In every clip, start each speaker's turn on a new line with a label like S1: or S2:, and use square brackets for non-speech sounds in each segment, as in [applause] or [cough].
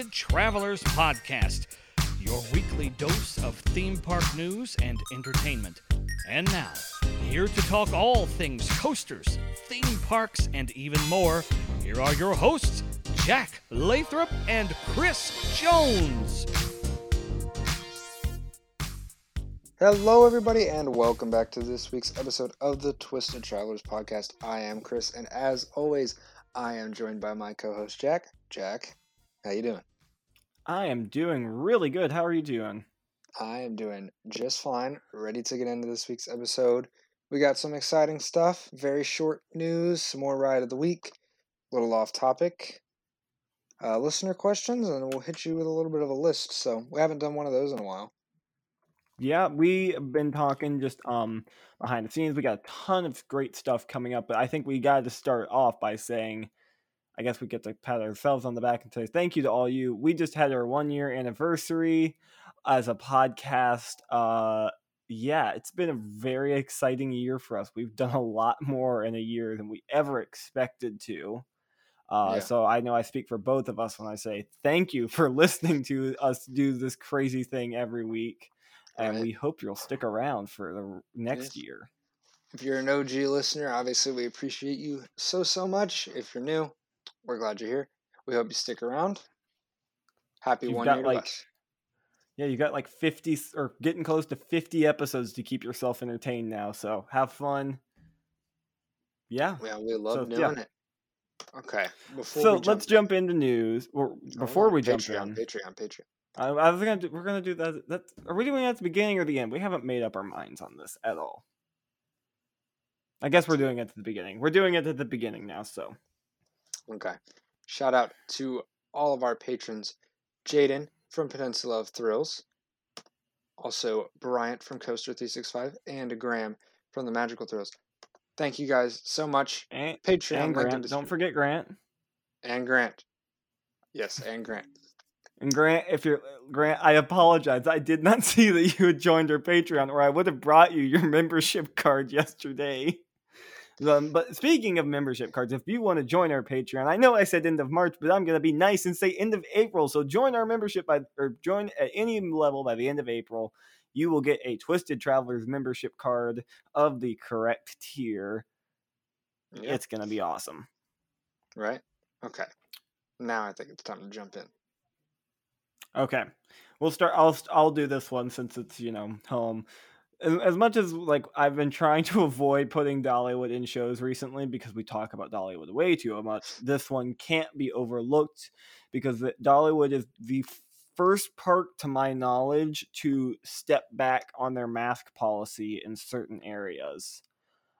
S1: Twisted Travelers Podcast, your weekly dose of theme park news and entertainment. And now, here to talk all things coasters, theme parks, and even more, here are your hosts, Jack Lathrop and Chris Jones.
S2: Hello, everybody, and welcome back to this week's episode of the Twisted Travelers Podcast. I am Chris, and as always, I am joined by my co-host Jack. Jack, how you doing?
S3: I am doing really good. How are you doing?
S2: I am doing just fine. Ready to get into this week's episode. We got some exciting stuff, very short news, some more ride of the week, a little off topic, uh, listener questions, and we'll hit you with a little bit of a list. So we haven't done one of those in a while.
S3: Yeah, we've been talking just um behind the scenes. We got a ton of great stuff coming up, but I think we got to start off by saying, I guess we get to pat ourselves on the back and say thank you to all you. We just had our one year anniversary as a podcast. Uh, yeah, it's been a very exciting year for us. We've done a lot [laughs] more in a year than we ever expected to. Uh,
S2: Yeah.
S3: So I know I speak for both of us when I say thank you for [laughs] listening to us do this crazy thing every week and
S2: Right.
S3: we hope you'll stick around for the next
S2: Yes.
S3: year.
S2: If you're an OG listener, obviously we appreciate you so so much. If you're new, we're glad you're here. We hope you stick around. Happy
S3: You've
S2: one year
S3: like,
S2: us.
S3: Yeah, you got like 50 or getting close to 50 episodes to keep yourself entertained now. So have fun. Yeah.
S2: Yeah, we love
S3: so, yeah.
S2: doing it. Okay, before
S3: So
S2: we
S3: let's jump into news. Or
S2: oh,
S3: before
S2: on,
S3: we jump
S2: Patreon,
S3: in,
S2: Patreon, Patreon.
S3: I, I was gonna do, we're gonna do that. That are we doing it at the beginning or the end? We haven't made up our minds on this at all. I guess we're doing it at the beginning. We're doing it at the beginning now. So
S2: Okay. Shout out to all of our patrons Jaden from Peninsula of Thrills, also Bryant from Coaster 365, and Graham from the Magical Thrills. Thank you guys so much.
S3: and,
S2: Patreon,
S3: and Grant, don't forget Grant.
S2: And Grant. Yes, and Grant.
S3: And Grant, if you're Grant, I apologize. I did not [laughs] see that you had joined our Patreon, or I would have brought you your membership card yesterday. Um, but speaking of membership cards, if you want to join our Patreon, I know I said end of March, but I'm going to be nice and say end of April. So join our membership by or join at any level by the end of April. You will get a Twisted Travelers membership card of the correct tier.
S2: Yeah,
S3: It's going to be awesome.
S2: right? Okay. Now I think it's time to jump in.
S3: Okay, we'll start. I'll I'll do this one since it's you know home. As, much as like I've been trying to [laughs] avoid putting Dollywood in shows recently because we talk about Dollywood way too much. This one can't be overlooked because Dollywood is the first park, to my knowledge, to step back on their mask policy in certain areas.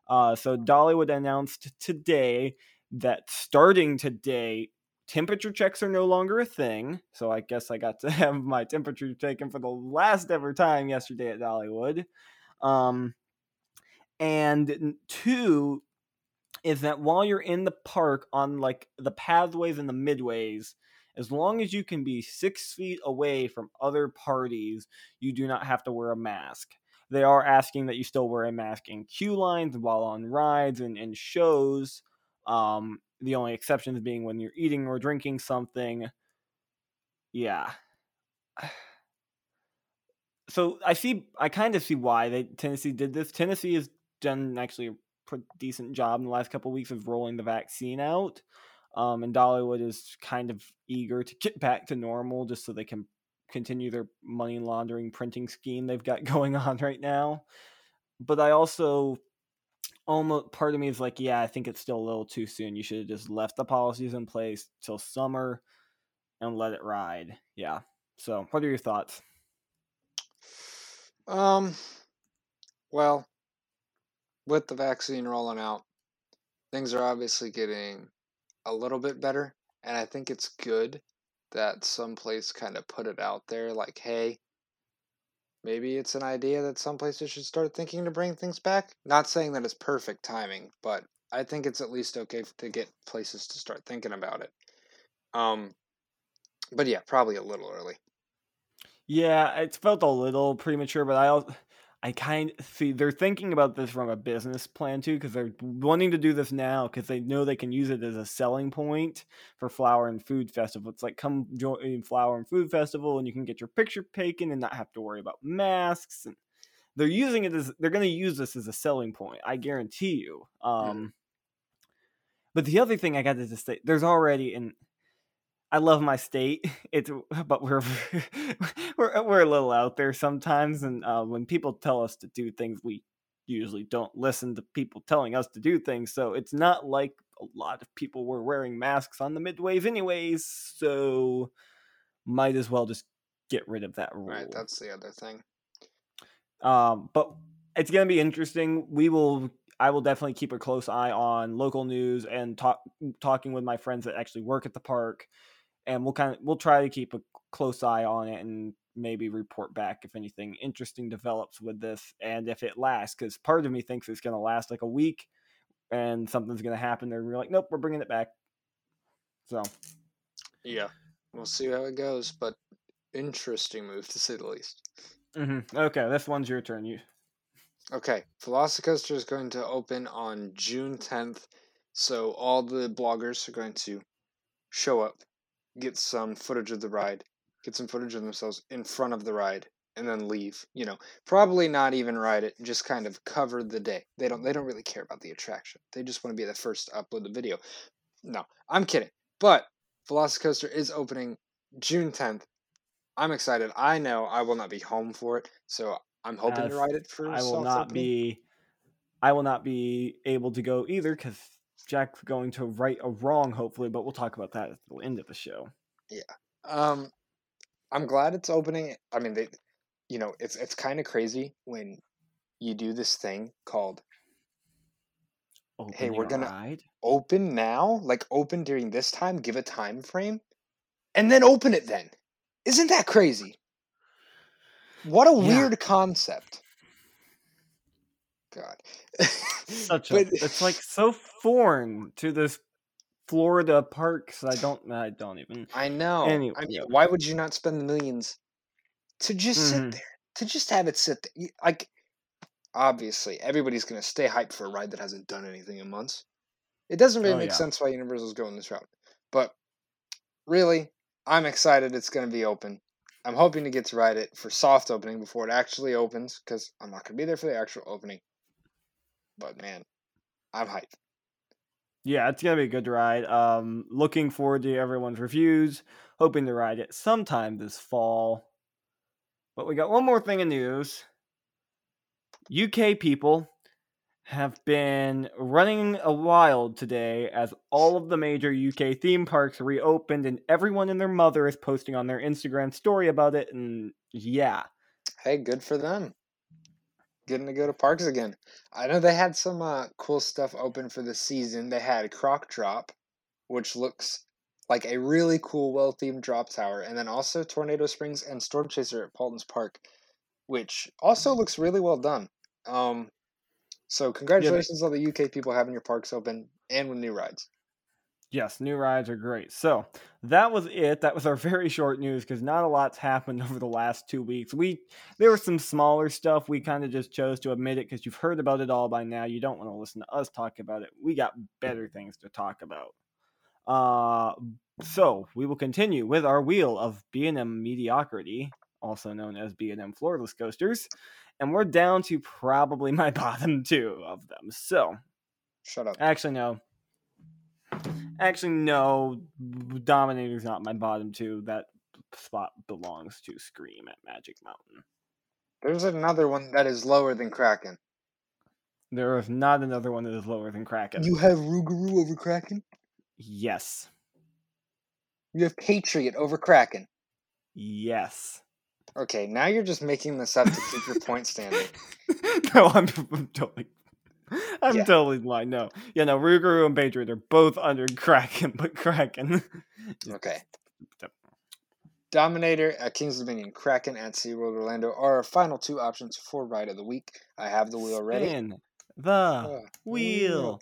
S3: Uh, so Dollywood announced today that starting today, temperature checks are no longer a thing. So I guess I got to [laughs] have my temperature taken for the last ever time yesterday at Dollywood. Um, and two is that while you're in the park on like the pathways and the midways, as long as you can be six feet away from other parties, you do not have to wear a mask. They are asking that you still wear a mask in queue lines while on rides and, shows. Um, the only exceptions being when you're eating or drinking something. Yeah. So I see, I kind of see why they Tennessee did this. Tennessee has done actually a pretty decent job in the last couple of weeks of rolling the vaccine out. Um, and Dollywood is kind of eager to get back to normal just so they can continue their money laundering printing scheme they've got [laughs] going on right now. But I also almost part of me is like, yeah, I think it's still a little too soon. You should have just left the policies in place till summer and let it ride. Yeah. So, what are your thoughts?
S2: Um, well, with the vaccine rolling out, things are obviously getting a little bit better, and I think it's good that some place kind of put it out there like, hey, maybe it's an idea that some places should start thinking to bring things back. Not saying that it's perfect timing, but I think it's at least okay to get places to start thinking about it. Um, but yeah, probably a little early.
S3: Yeah, it's felt a little premature, but I also I kind of see they're thinking about this from a business plan too, because they're wanting to do this now because they know they can use it as a selling point for Flower and Food Festival. It's like come join Flower and Food Festival, and you can get your picture taken and not have to worry about masks. And they're using it as they're going to use this as a selling point. I guarantee you. Um, But the other thing I got to say, there's already in. I love my state. [laughs] It's [laughs] but we're [laughs] we're we're a little out there sometimes, and uh, when people tell us to do things, we usually don't listen to people telling us to do things. So it's not like a lot of people were wearing masks on the midways, anyways. So might as well just get rid of that rule.
S2: Right, that's the other thing.
S3: Um, but it's gonna be interesting. We will. I will definitely keep a close eye on local news and talk talking with my friends that actually work at the park, and we'll kind of we'll try to keep a close eye on it and maybe report back if anything interesting develops with this and if it lasts. Because part of me thinks it's gonna last like a week, and something's gonna happen. They're gonna like, nope, we're bringing it back. So
S2: Yeah, we'll see how it goes, but interesting move to say the least.
S3: mhm. okay, this one's your turn. You
S2: Okay, Velocicoaster is going to open on June 10th, so all the bloggers are going to show up, get some footage of the ride, get some footage of themselves in front of the ride, and then leave. You know, probably not even ride it, just kind of cover the day. They don't they don't really care about the attraction. They just want to be the first to upload the video. No, I'm kidding. But Velocicoaster is opening June 10th. I'm excited. I know I will not be home for it, so I'm hoping to ride it for.
S3: I will not
S2: opening.
S3: be I will not be able to go either because Jack's going to right a wrong, hopefully, but we'll talk about that at the end of the show. Yeah.
S2: Um, I'm glad it's opening. I mean, they, you know, it's it's kind of crazy when you do this thing called
S3: Opening
S2: we're gonna-
S3: ride?
S2: open now, like open during this time, give a time frame, and then open it. Then, isn't that crazy? What a
S3: Yeah.
S2: weird concept. God, [laughs]
S3: Such a
S2: But-
S3: it's like so foreign to this Florida parks. I don't I don't even
S2: I know.
S3: Anyway,
S2: I mean, why would you not spend the millions to just
S3: Mhm.
S2: sit there? To just have it sit there? Like, obviously, everybody's gonna stay hyped for a ride that hasn't done anything in months. It doesn't really
S3: Oh,
S2: make
S3: yeah.
S2: sense why Universal's going this route, but really, I'm excited. It's gonna be open. I'm hoping to get to ride it for soft opening before it actually opens, because I'm not gonna be there for the actual opening. But man, I'm hyped.
S3: Yeah, it's gonna be a good ride. Um, looking forward to everyone's reviews. Hoping to ride it sometime this fall. But we got one more thing in news. UK people have been running a wild today as all of the major UK theme parks reopened, and everyone and their mother is posting on their Instagram story about it. And yeah,
S2: Hey, good for them. Getting to go to parks again. I know they had some uh, cool stuff open for the season. They had Croc Drop, which looks like a really cool, well themed drop tower, and then also Tornado Springs and Storm Chaser at Paulton's Park, which also looks really well done. Um, so congratulations on the UK people having your parks open and with new rides.
S3: Yes, new rides are great. So that was it. That was our [laughs] very short news because not a lot's happened [laughs] over the last two weeks. We there was some smaller stuff. We kind of just chose to omit it because you've heard about it all by now. You don't want to listen to us talk about it. We got better things to talk about. Uh, so we will continue with our wheel of B and M mediocrity, also known as B and M floorless coasters, and we're down to probably [laughs] my bottom two of them. So
S2: Shut up.
S3: Actually, no. Actually, no. Dominator's not my bottom two. That spot belongs to Scream at Magic Mountain.
S2: There's another one that is lower than Kraken.
S3: There is not another one that is lower than Kraken.
S2: You have Rougarou over Kraken?
S3: yes.
S2: You have Patriot over Kraken.
S3: Yes.
S2: Okay, now you're just making this up to keep your point standing. [laughs]
S3: no, I'm, I'm [laughs] totally. [laughs] I'm
S2: Yeah.
S3: totally lying. No, yeah, no. Rougarou and Patriot are both under [laughs] Kraken, but Kraken.
S2: Okay. [laughs]
S3: Yep.
S2: Dominator at King's Dominion, Kraken at SeaWorld Orlando are our final two options for ride of the week. I have the wheel ready.
S3: Spin the
S2: Uh,
S3: wheel.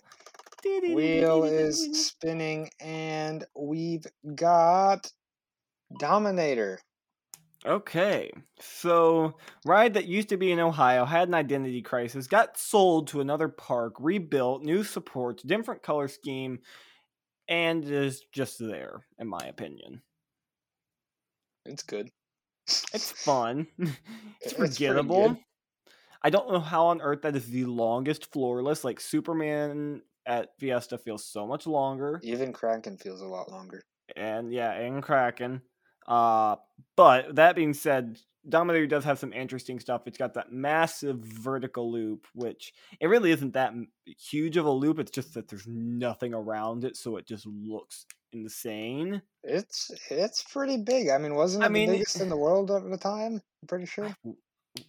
S2: Wheel is spinning, and we've got Dominator.
S3: Okay, so ride that used to be in Ohio had an identity crisis, got sold to another park, rebuilt, new supports, different color scheme, and is just there, in my opinion.
S2: It's good.
S3: It's [laughs] fun. [laughs] it's forgettable. I don't know how on earth that is the longest floorless. Like Superman at Fiesta feels so much longer.
S2: Even Kraken feels a lot longer.
S3: and yeah, and Kraken. Uh, but that being said, Dominator does have some interesting stuff. It's got that massive vertical loop, which it really isn't that huge of a loop. It's just that there's nothing around it, so it just looks insane.
S2: It's it's pretty big. I mean, wasn't it
S3: I
S2: the
S3: it-
S2: biggest in the world at the time? I'm pretty [sighs] sure.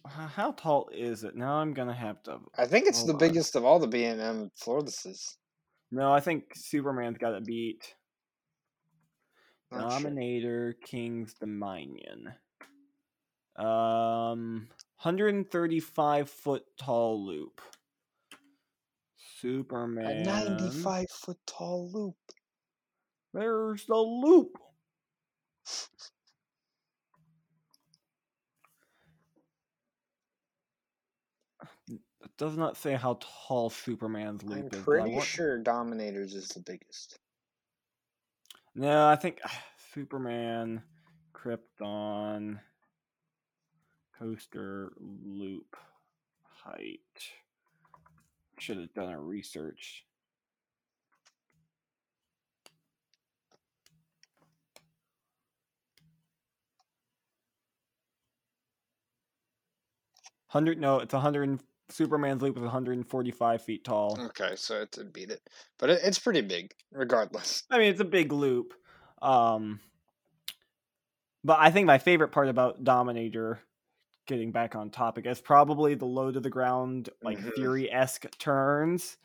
S3: How tall is it? Now I'm gonna have to.
S2: I think it's the
S3: on.
S2: biggest of all the B and M floorlesses.
S3: No, I think Superman's got to beat
S2: Not sure.
S3: Dominator King's Dominion. Um, 135 foot tall loop. Superman.
S2: A 95 foot tall loop.
S3: There's the loop. It does not say how tall Superman's loop is.
S2: I'm
S3: is. but I
S2: pretty sure Dominators is the biggest.
S3: No, I think [sighs] Superman, Krypton, coaster loop height. Should have done a research. Hundred no, it's a hundred. And- Superman's loop is 145 feet tall.
S2: Okay, so it did beat it, but it, it's pretty big, regardless.
S3: I mean, it's a big loop. Um, but I think my favorite part about Dominator, getting back on topic, is probably the low to the ground, like
S2: Mhm.
S3: Fury esque turns.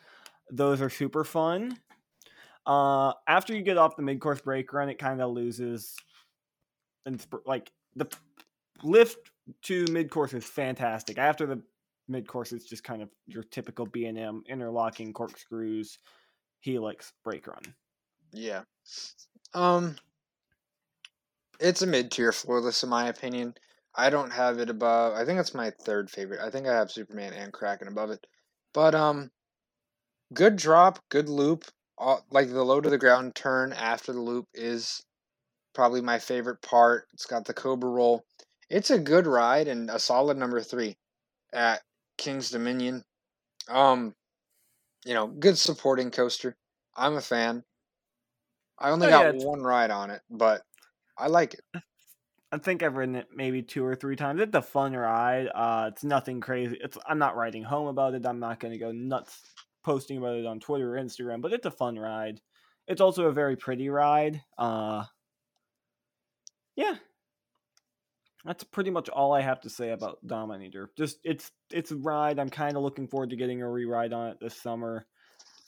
S3: Those are super fun. Uh, after you get off the mid course break run, it kind of loses. insp- Like the lift to mid course is fantastic. After the mid course, it's just kind of your typical B and M interlocking corkscrews, helix break run.
S2: Yeah. Um, it's a mid tier floorless in my opinion. I don't have it above. I think it's my third favorite. I think I have Superman and Kraken above it. But um, good drop, good loop. Like the low to the ground turn after the loop is probably my favorite part. It's got the Cobra roll. It's a good ride and a solid number three at King's Dominion. Um, you know, good supporting coaster. I'm a fan. I only
S3: Oh,
S2: got
S3: it's-
S2: one ride on it, but I like it.
S3: I think I've ridden it maybe two or three times. It's a fun ride. Uh, it's nothing crazy. It's I'm not writing home about it. I'm not going to go nuts posting about it on Twitter or Instagram. But it's a fun ride. It's also a very pretty ride. Uh, yeah, that's pretty much all I have to say about Dominator. Just it's it's a ride. I'm kind of looking forward to getting a re-ride on it this summer.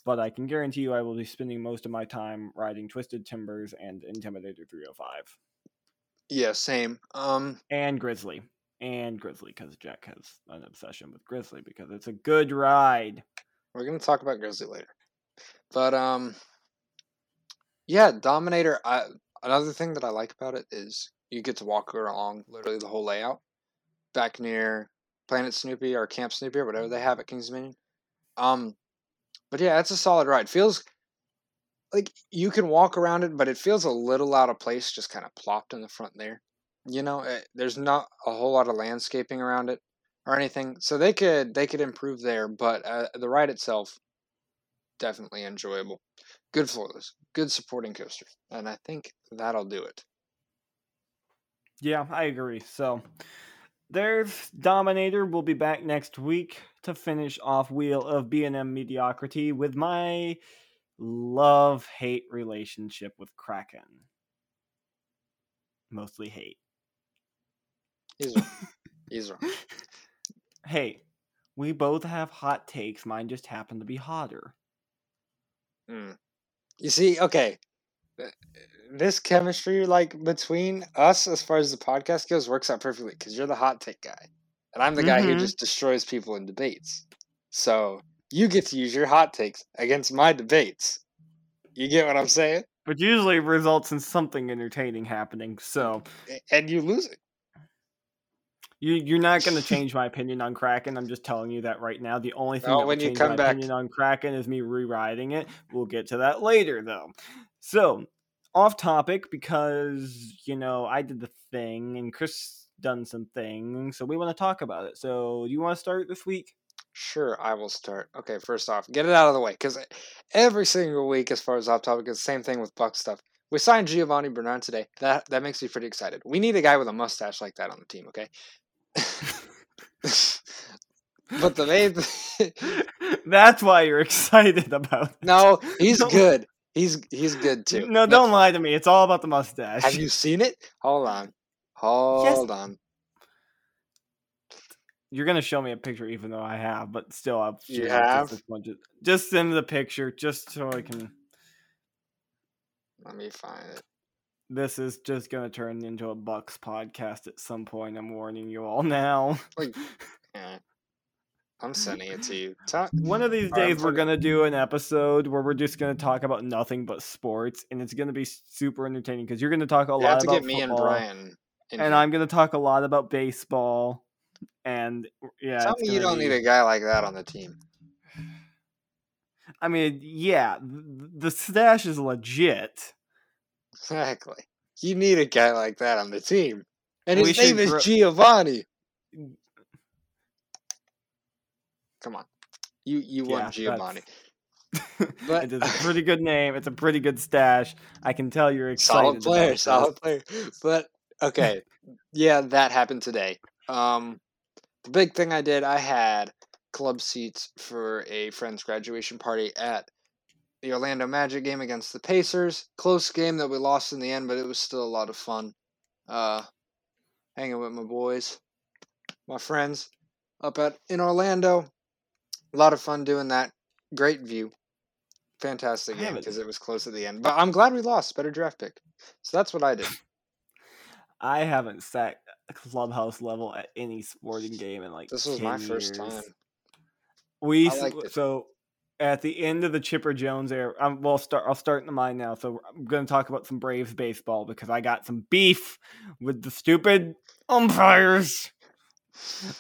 S3: But I can guarantee you, I will be spending most of my time riding Twisted Timbers and Intimidator 305
S2: Yeah, same. Um,
S3: and Grizzly and Grizzly because Jack has an obsession with Grizzly because it's a good ride.
S2: we're gonna talk about Grizzly later, but um, yeah, Dominator. I another thing that I like about it is you get to walk along literally the whole layout back near Planet Snoopy or Camp Snoopy or whatever they have at Kings Dominion. Um, but yeah, it's a solid ride. Feels like you can walk around it, but it feels a little out of place, just kind of plopped in the front there. You know, eh, there's not a whole lot of landscaping around it or anything, so they could they could improve there. But uh, the ride itself, definitely enjoyable. Good floorless, good supporting coaster, and I think that'll do it.
S3: Yeah, I agree. So there's Dominator. We'll be back next week to finish off Wheel of B&M Mediocrity with my love-hate relationship with Kraken. Mostly hate.
S2: He's [laughs] wrong. He's wrong.
S3: Hey, we both have hot takes. Mine just happened to be hotter.
S2: Mm. You see, okay, this chemistry like between us as far as the podcast goes works out perfectly because you're the hot take guy, and I'm the guy who
S3: Mhm.
S2: just destroys people in debates. So you get to use your hot takes against my debates. You get what I'm saying?
S3: Which usually results in something entertaining happening. So
S2: And you lose it.
S3: You, you're not going [laughs] to change my opinion on Kraken. I'm just telling you that right now. The only thing
S2: Oh,
S3: that will
S2: when you
S3: change
S2: come
S3: my
S2: back-
S3: opinion on Kraken is me rewriting it. We'll get to that later, though. So, off topic because you know I did the thing and Chris done some things, so we want to talk about it. So, do you want to start this week?
S2: Sure, I will start. Okay, first off, get it out of the way because eh, every single week, as far as off topic, is the same thing with Buck stuff. We signed Giovani Bernard today. That that makes me pretty excited. We need a guy with a mustache like that on the team. Okay. [laughs] but the main th- [laughs]
S3: That's why you're [laughs] excited about. It.
S2: no, he's good. He's he's good too.
S3: No,
S2: But
S3: don't lie to me. It's all about the mustache.
S2: Have you seen it? Hold on, hold on.
S3: You're gonna show me a picture, even though I have, but still, I'll
S2: You have?
S3: Just, just send the picture, just so I can.
S2: Let me find it.
S3: This is just gonna turn into a Bucks podcast at some point. I'm warning you all now.
S2: Like. [laughs] I'm [laughs] sending it to you. Ta-
S3: One of these
S2: Alright, I'm
S3: days, we're gonna do an episode where we're just gonna talk about nothing but sports, and it's gonna be super entertaining because you're gonna talk a
S2: you
S3: lot
S2: have to
S3: about
S2: get me and
S3: football,
S2: Brian.
S3: and
S2: here.
S3: I'm gonna talk a lot about baseball. And yeah,
S2: Tell me you don't
S3: be-
S2: need a guy like that on the team. [sighs]
S3: I mean, yeah, the stash is legit.
S2: Exactly. You need a guy like that on the team. And
S3: We
S2: his name
S3: should
S2: is
S3: grow-
S2: Giovani. Come on. You you
S3: Yeah,
S2: want Giovani. [laughs]
S3: But it is a pretty good name. It's a pretty good stash. I can tell you're [laughs] excited.
S2: Solid player, solid player. But okay. yeah, that happened today. Um the big thing I did, I had club seats for a friend's graduation party at the Orlando Magic game against the Pacers. Close game that we lost in the end, but it was still a lot of fun. Uh hanging with my boys, my friends up at in Orlando. A lot of fun doing that. Great view. Fantastic game because it was close at the end. But I'm glad we lost. Better draft pick. So that's what I did. [laughs]
S3: I haven't sat clubhouse level at any sporting game in like
S2: This was my
S3: 10
S2: first time.
S3: We
S2: I
S3: s-
S2: it.
S3: so at the end of the Chipper Jones era. Um, well, start. I'll start in the mine now. So I'm going to talk about some Braves baseball because I got some beef with the stupid umpires.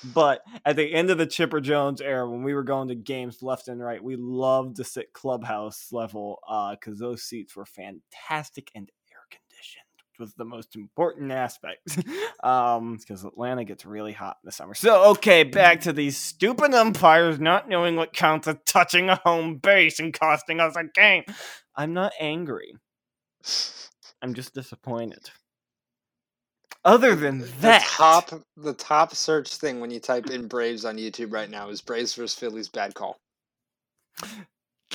S3: But at the end of the Chipper Jones era, when we were going to games left and right, we loved to sit clubhouse level because those seats were fantastic and air conditioned, which was the most important aspect. [laughs] um, because Atlanta gets really hot in the summer. So okay, back to these stupid umpires not knowing what counts as touching a home base and costing us a game. I'm not angry. I'm just disappointed. Other than that,
S2: The top the top search thing when you type in Braves on YouTube right now is Braves versus Phillies bad call.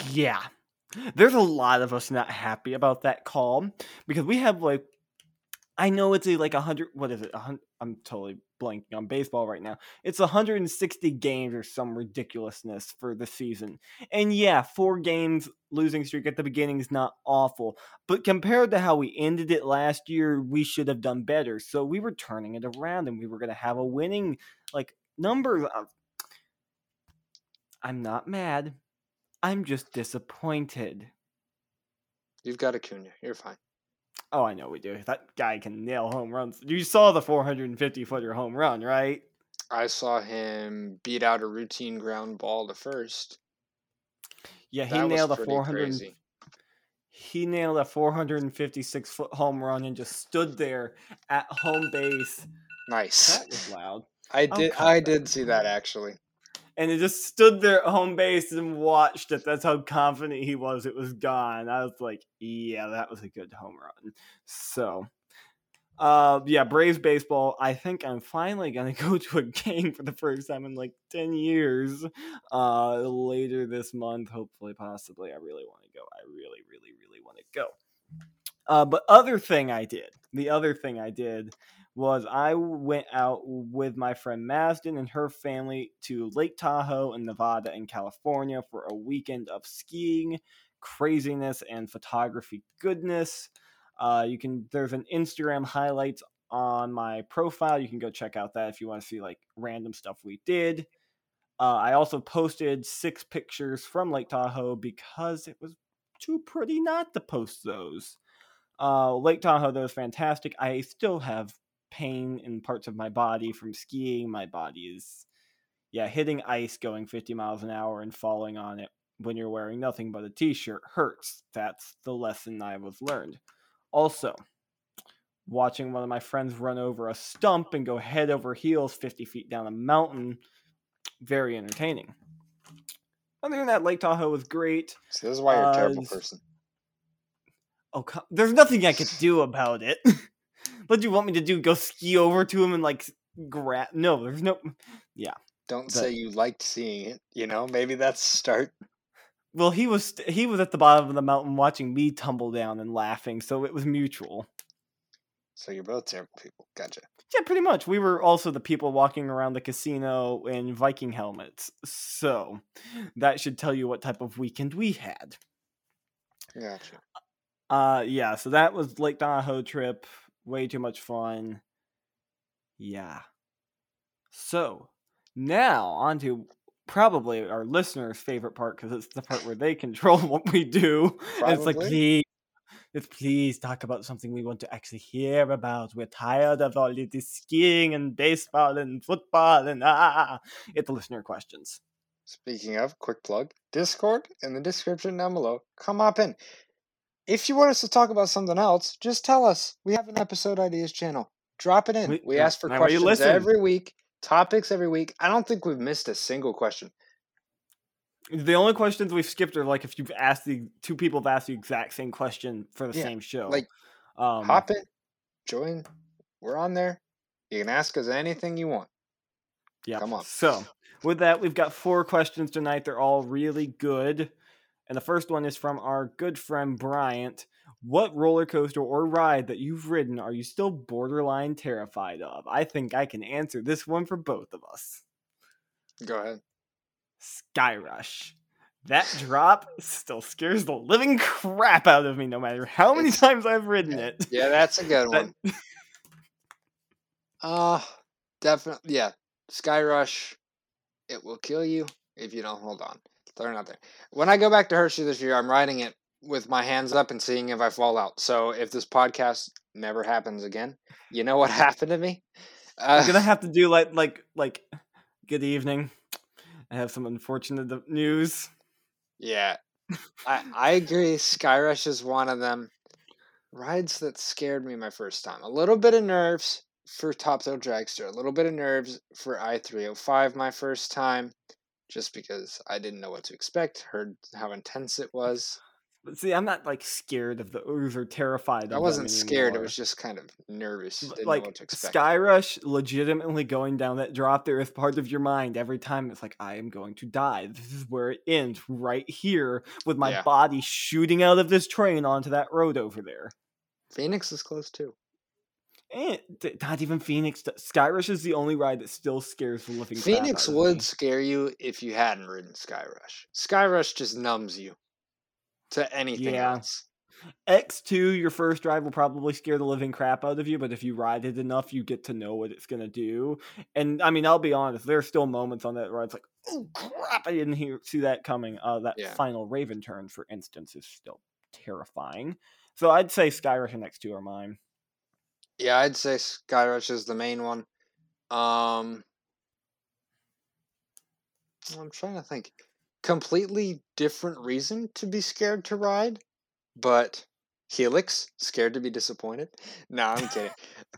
S3: Yeah. There's a lot of us not happy about that call because we have like I know it's a, like a hundred what is it? I'm totally blanking on baseball right now. It's 160 games or some ridiculousness for the season. And yeah, four games losing streak at the beginning is not awful, but compared to how we ended it last year, we should have done better. So we were turning it around and we were going to have a winning like number I'm not mad. I'm just disappointed.
S2: You've got Acuna. You're fine.
S3: Oh, I know we do. That guy can nail home runs. You saw the 450 footer home run, right?
S2: I saw him beat out a routine ground ball to first.
S3: Yeah, he
S2: That
S3: nailed a 400.
S2: crazy.
S3: He nailed a 456 foot home run and just stood there at home base.
S2: Nice.
S3: That was loud.
S2: I
S3: oh,
S2: did I did see that actually.
S3: And it just stood there at home base and watched it. That's how confident he was it was gone. I was like, yeah, that was a good home run. So, uh, yeah, Braves baseball. I think I'm finally gonna [laughs] go to a game for the first time in like ten years. Uh, later this month, hopefully, possibly. I really want to go. I really, really, really want to go. Uh, but other thing I did, the other thing I did was I went out with my friend Masden and her family to Lake Tahoe in Nevada and California for a weekend of skiing, craziness, and photography goodness. Uh, you can there's an Instagram highlights on my profile. You can go check out that if you want to see like random stuff we did. Uh, I also posted six pictures from Lake Tahoe because it was too pretty not to post those. Uh, Lake Tahoe, though, is fantastic. I still have pain in parts of my body from skiing. My body is, yeah, hitting ice going 50 miles an hour and falling on it when you're wearing nothing but a t shirt hurts. That's the lesson I was learned. Also, watching one of my friends run over a stump and go head over heels 50 feet down a mountain, very entertaining. Other than that, Lake Tahoe was great.
S2: See, this is why you're a terrible
S3: Uh,
S2: person.
S3: Oh, there's nothing I could do about it. [laughs] what do you want me to do? Go ski over to him and like grab? No, there's no. Yeah.
S2: Don't
S3: the-
S2: say you liked seeing it. You know, maybe that's start.
S3: Well, he was he was at the bottom of the mountain watching me tumble down and laughing, so it was mutual.
S2: So you're both terrible people. Gotcha.
S3: Yeah, pretty much. We were also the people walking around the casino in Viking helmets, so that should tell you what type of weekend we had.
S2: Gotcha.
S3: Uh, yeah. So that was Lake Tahoe trip. Way too much fun. Yeah. So now on to probably our listeners' favorite part because it's the part where they control [laughs] what we do. It's like, please, it's please talk about something we want to actually hear about. We're tired of all of this skiing and baseball and football and ah. It's the listener questions.
S2: Speaking of, quick plug Discord in the description down below. Come up in. If you want us to talk about something else, just tell us. We have an episode ideas channel. Drop it in.
S3: We-
S2: We, ask for
S3: now where you
S2: questions every week, topics every week. I don't think we've missed a single question.
S3: The only questions we've skipped are like if you've asked the two people have asked the exact same question for the
S2: Yeah,
S3: same show.
S2: like,
S3: um,
S2: Hop in, join. We're on there. You can ask us anything you want.
S3: Yeah.
S2: Come on.
S3: So, with that, we've got four questions tonight. They're all really good. And the first one is from our good friend Bryant. What roller coaster or ride that you've ridden are you still borderline terrified of? I think I can answer this one for both of us.
S2: Go ahead.
S3: Sky Rush. That drop still scares the living crap out of me no matter how many
S2: It's-
S3: times I've ridden it.
S2: Yeah, that's a good one. Uh definitely yeah. Sky Rush, it will kill you if you don't hold on. They're not there. When I go back to Hershey this year, I'm riding it with my hands up and seeing if I fall out. So if this podcast never happens again, you know what [laughs] happened to me? Uh,
S3: I'm gonna have to do like like like good evening. I have some unfortunate news.
S2: Yeah, [laughs] I I agree. Sky Rush is one of them rides that scared me my first time. A little bit of nerves for Top Dragster. A little bit of nerves for I three hundred five my first time, just because I didn't know what to expect. Heard how intense it was.
S3: But see, I'm not like scared of the ooze or terrified. Of
S2: I wasn't scared. It was just kind of nervous. Didn't
S3: like
S2: what to expect.
S3: Sky Rush, legitimately going down that drop there is part of your mind every time. It's like I am going to die. This is where it ends, right here, with my
S2: Yeah.
S3: body shooting out of this train onto that road over there.
S2: Phoenix is close too.
S3: Not even Phoenix. d- Sky Rush is the only ride that still scares the living. crap
S2: Phoenix
S3: out of
S2: would
S3: me.
S2: scare you if you hadn't ridden Sky Rush. Sky Rush just numbs you to anything
S3: Yeah.
S2: else.
S3: X2, your first ride will probably scare the living crap out of you, but if you ride it enough, you get to know what it's going to do. And I mean, I'll be honest, there are still moments on that ride. It's like, oh crap, I didn't hear, see that coming. Uh, that
S2: Yeah.
S3: final Raven turn, for instance, is still terrifying. So I'd say Skyrush and X2 are mine.
S2: Yeah, I'd say Sky Rush is the main one. Um, I'm trying to think. Completely different reason to be scared to ride, but Helix scared to be disappointed. [laughs] No, I'm kidding.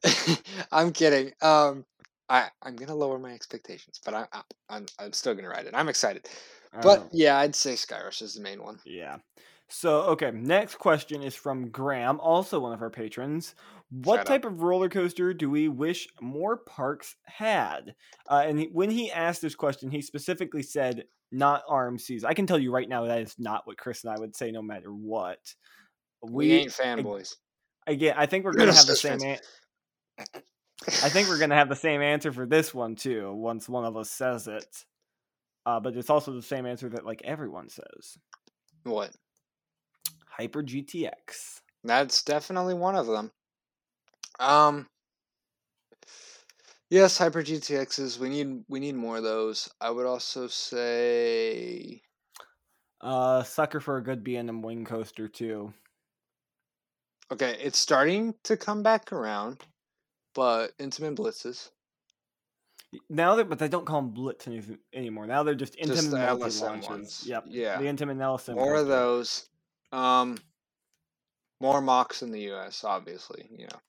S2: [laughs] I'm kidding. Um, I I'm gonna lower my expectations, but I, I I'm I'm still gonna ride it. I'm excited. But
S3: Um,
S2: yeah, I'd say Sky Rush is the main one.
S3: Yeah. So, okay, next question is from Graham, also one of our patrons. What
S2: Shout out.
S3: type of roller coaster do we wish more parks had? Uh, and he, when he asked this question, he specifically said not RMCs. I can tell you right now that is not what Chris and I would say, no matter what.
S2: We, ain't fanboys.
S3: again. I think we're
S2: We're
S3: gonna have the same. An- [laughs] I think we're gonna have the same answer for this one too. Once one of us says it, uh, but it's also the same answer that like everyone says.
S2: what?
S3: Hyper GTX.
S2: That's definitely one of them. Um Yes, Hyper GTXs. We need we need more of those. I would also say
S3: Uh, sucker for a good B&M wing coaster too.
S2: okay, it's starting to come back around. but Intamin Blitzes.
S3: Now that, but they don't call them Blitz anymore. Now they're just Intim
S2: the LSM
S3: launches.
S2: ones.
S3: Yep.
S2: Yeah.
S3: The Intamin LSM.
S2: More of those. Um, more mocks in the U.S. Obviously, you know,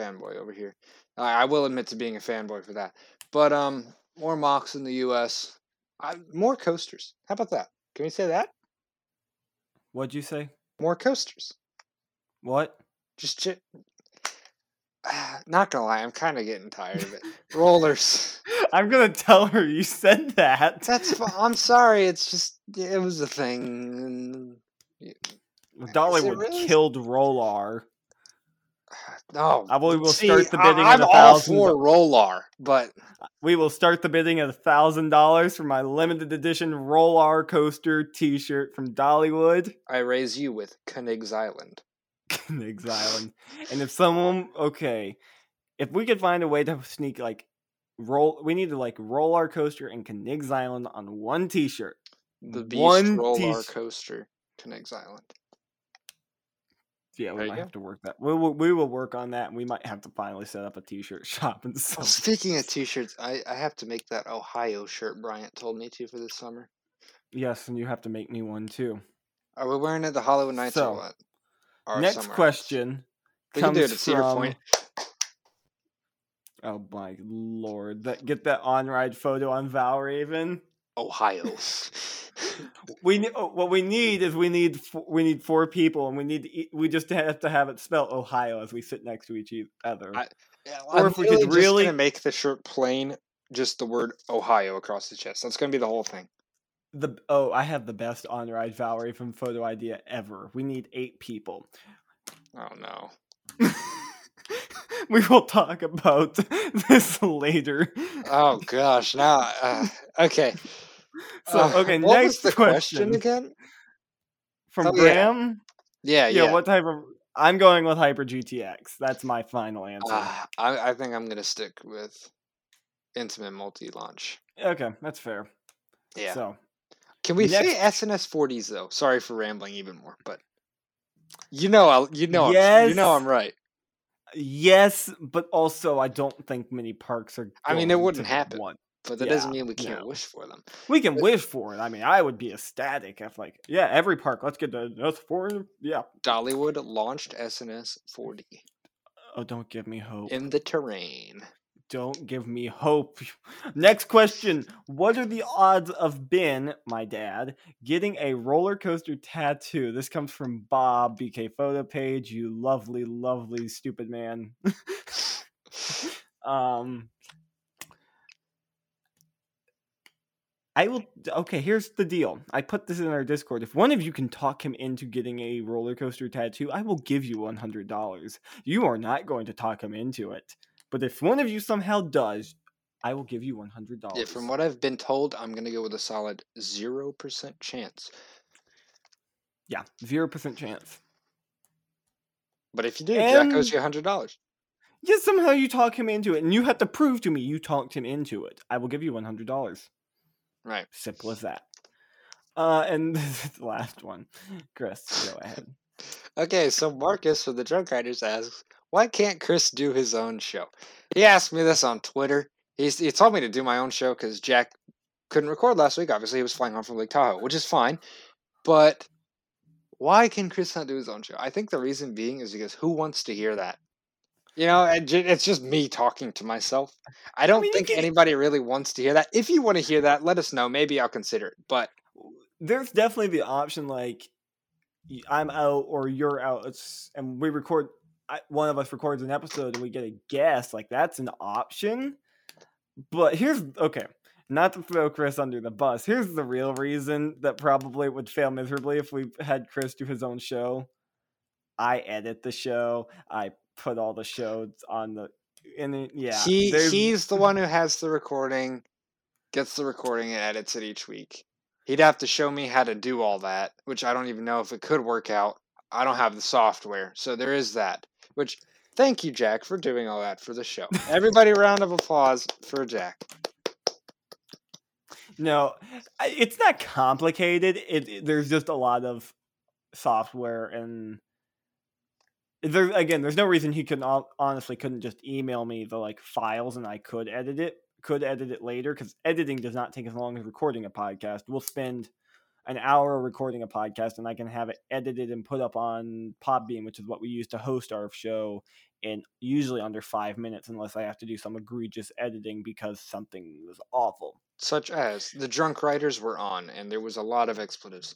S2: fanboy over here. I, I will admit to being a fanboy for that. But um, more mocks in the U.S. I, more coasters. How about that? Can we say that?
S3: What'd you say?
S2: More coasters.
S3: What?
S2: Just [sighs] not gonna lie, I'm kind of getting tired of it. Rollers. [laughs]
S3: I'm gonna tell her you said that.
S2: That's. I'm sorry. It's just it was a thing.
S3: Dollywood
S2: really?
S3: killed Rolar.
S2: No,
S3: I will- we will
S2: see,
S3: start the bidding at
S2: I'm
S3: a
S2: all for Rolar, but
S3: We will start the bidding at a thousand dollars for my limited edition Rolar coaster T-shirt from Dollywood,
S2: I raise you with Knig's Island.
S3: Knigs Island. And if someone, okay, if we could find a way to sneak like roll, we need to like Rolar coaster and Knigs Island on one T-shirt.
S2: The Beast
S3: One
S2: Roller
S3: t-
S2: Coaster, Knig's Island.
S3: Yeah, we might
S2: go.
S3: have to work that. We will, we will work on that. and We might have to finally set up a T-shirt [laughs] shop and
S2: Well, speaking of t-shirts, I, I have to make that Ohio shirt Bryant told me to for this summer.
S3: Yes, and you have to make me one too.
S2: Are we wearing it the Hollywood Nights
S3: So,
S2: or what? Or
S3: Next
S2: else?
S3: question.
S2: We can do it
S3: comes
S2: Cedar
S3: from-
S2: Point.
S3: Oh my lord! That get that on ride photo on Valravn.
S2: Ohio. [laughs]
S3: We oh, what we need is we need we need four people, and we need to we just have to have it spelled Ohio as we sit next to each other.
S2: I- Yeah,
S3: Or
S2: I'm
S3: if we
S2: really
S3: could really-
S2: make the shirt plain, just the word Ohio across the chest. That's gonna be the whole thing.
S3: the oh, I have the best on ride Valerie from photo idea ever. We need eight people.
S2: Oh no. [laughs] [laughs]
S3: we will talk about [laughs] this later.
S2: Oh gosh. Now, uh, okay.
S3: So
S2: Uh,
S3: okay,
S2: what
S3: next
S2: question,
S3: question
S2: again?
S3: from
S2: Oh, yeah.
S3: Graham.
S2: Yeah,
S3: Yeah,
S2: yeah.
S3: what type of? I'm going with Hyper GTX. That's my final answer.
S2: Uh, I, I think I'm gonna stick with Intamin multi-launch.
S3: okay, that's fair.
S2: Yeah.
S3: So
S2: Can we say
S3: next-
S2: SNS 40s though? Sorry for rambling even more, but you know, I, you know, I'm, you know, I'm right.
S3: Yes, but also I don't think many parks are.
S2: I mean, it wouldn't happen.
S3: want-
S2: But that
S3: Yeah,
S2: doesn't mean we can't
S3: no.
S2: wish for them.
S3: We can wish for it. I mean, I would be ecstatic if, like, yeah, every park. Let's get the that's four. Yeah.
S2: Dollywood launched SNS 40
S3: Oh, don't give me hope.
S2: in the terrain.
S3: Don't give me hope. [laughs] Next question. What are the odds of Ben, my dad, getting a roller coaster tattoo? This comes from Bob, BK photo page. You lovely, lovely, stupid man. [laughs] um, I will. Okay, here's the deal. I put this in our Discord. If one of you can talk him into getting a roller coaster tattoo, I will give you $100. You are not going to talk him into it. But if one of you somehow does, I will give you one hundred dollars.
S2: Yeah, from what I've been told, I'm gonna go with a solid zero percent chance.
S3: yeah, zero percent chance.
S2: But if you do, Jack owes
S3: And-
S2: you hundred dollars.
S3: Yeah, somehow you talk him into it, and you have to prove to me you talked him into it. I will give you one hundred dollars.
S2: Right.
S3: Simple as that. Uh, and [laughs] this is the last one. Chris, go ahead. [laughs]
S2: Okay, so Marcus from the Drunk Riders asks, why can't Chris do his own show? He asked me this on Twitter. He's, he told me to do my own show because Jack couldn't record last week. Obviously, he was flying home from Lake Tahoe, which is fine. But why can Chris not do his own show? I think the reason being is because who wants to hear that? You know, it's just me talking to myself. I don't
S3: mean,
S2: think
S3: can-
S2: anybody really wants to hear that. If you want to hear that, let us know. Maybe I'll consider it. But
S3: There's definitely the option like I'm out or you're out, it's, and we record. I, one of us records an episode and we get a guest. Like that's an option. But here's okay. Not to throw Chris under the bus. Here's the real reason that probably would fail miserably if we had Chris do his own show. I edit the show. I put all the shows on the and yeah.
S2: he
S3: there's-
S2: he's the [laughs] one who has the recording, gets the recording and edits it each week. He'd have to show me how to do all that, which I don't even know if it could work out. I don't have the software, so there is that. Which thank you, Jack, for doing all that for the show. Everybody, round of applause for Jack.
S3: No, it's not complicated. It, it- there's just a lot of software and there again, there's no reason he couldn't honestly couldn't just email me the like files and I could edit it. Could edit it later because editing does not take as long as recording a podcast. We'll spend an hour recording a podcast and I can have it edited and put up on Podbean, which is what we use to host our show, in usually under five minutes, unless I have to do some egregious editing because something was awful.
S2: Such as the drunk writers were on, and there was a lot of expletives.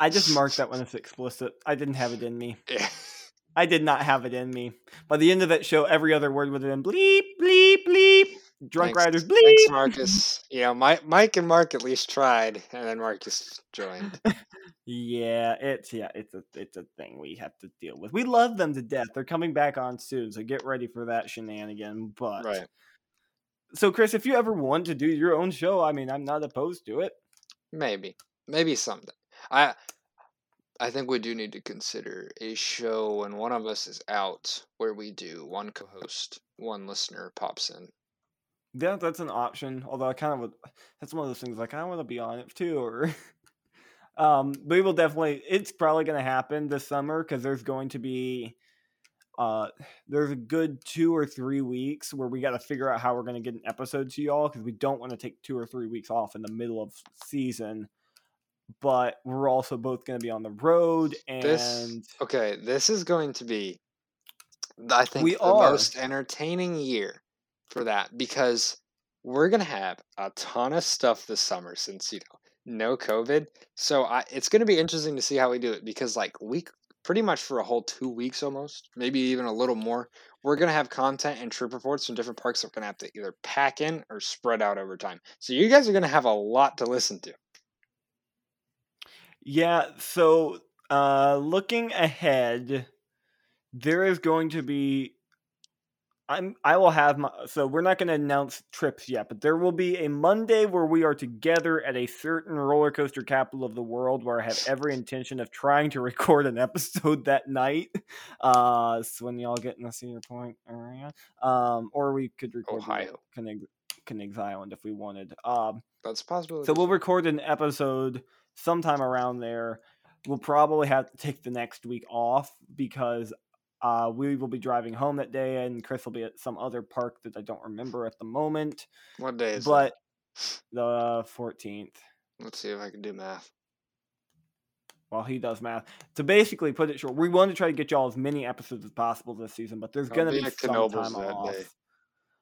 S3: I just marked that one as [laughs] explicit. I didn't have it in me.
S2: Yeah.
S3: I did not have it in me. By the end of that show, every other word would have been bleep, bleep, bleep. Drunk
S2: Thanks-
S3: riders, bleep.
S2: Thanks, Marcus. You know, Mike, Mike and Mark at least tried, and then Marcus joined. [laughs]
S3: Yeah, it's yeah, it's a it's a thing we have to deal with. We love them to death. They're coming back on soon, so get ready for that shenanigan. But
S2: Right.
S3: so, Chris, if you ever want to do your own show, I mean, I'm not opposed to it.
S2: Maybe. Maybe someday. I I think we do need to consider a show when one of us is out where we do one co-host, one listener pops in.
S3: Yeah, that's an option. Although I kind of would, that's one of those things like I want to be on it too. Or, [laughs] um, we will definitely. It's probably going to happen this summer because there's going to be, uh, there's a good two or three weeks where we got to figure out how we're going to get an episode to y'all because we don't want to take two or three weeks off in the middle of season. But we're also both going to be on the road, and
S2: This okay, this is going to be I think
S3: We
S2: the
S3: are.
S2: most entertaining year for that because we're gonna have a ton of stuff this summer since you know no COVID. So I, it's gonna be interesting to see how we do it because like we c- pretty much for a whole two weeks almost, maybe even a little more, we're gonna have content and trip reports from different parks that we're gonna have to either pack in or spread out over time. So you guys are gonna have a lot to listen to.
S3: Yeah, so uh looking ahead, there is going to be I'm I will have my so we're not going to announce trips yet, but there will be a Monday where we are together at a certain roller coaster capital of the world where I have every [laughs] intention of trying to record an episode that night. Uh so when y'all get in the Cedar Point area. Um or we could record
S2: Ohio.
S3: Kings Island if we wanted. Um
S2: That's possible.
S3: so we'll record an episode sometime around there. We'll probably have to take the next week off because uh, we will be driving home that day, and Chris will be at some other park that I don't remember at the moment.
S2: what day is that?
S3: But the fourteenth,
S2: Let's see if I can do math.
S3: while he does math, to basically put it short, we want to try to get y'all as many episodes as possible this season, but there's gonna
S2: be
S3: be some time off.
S2: day,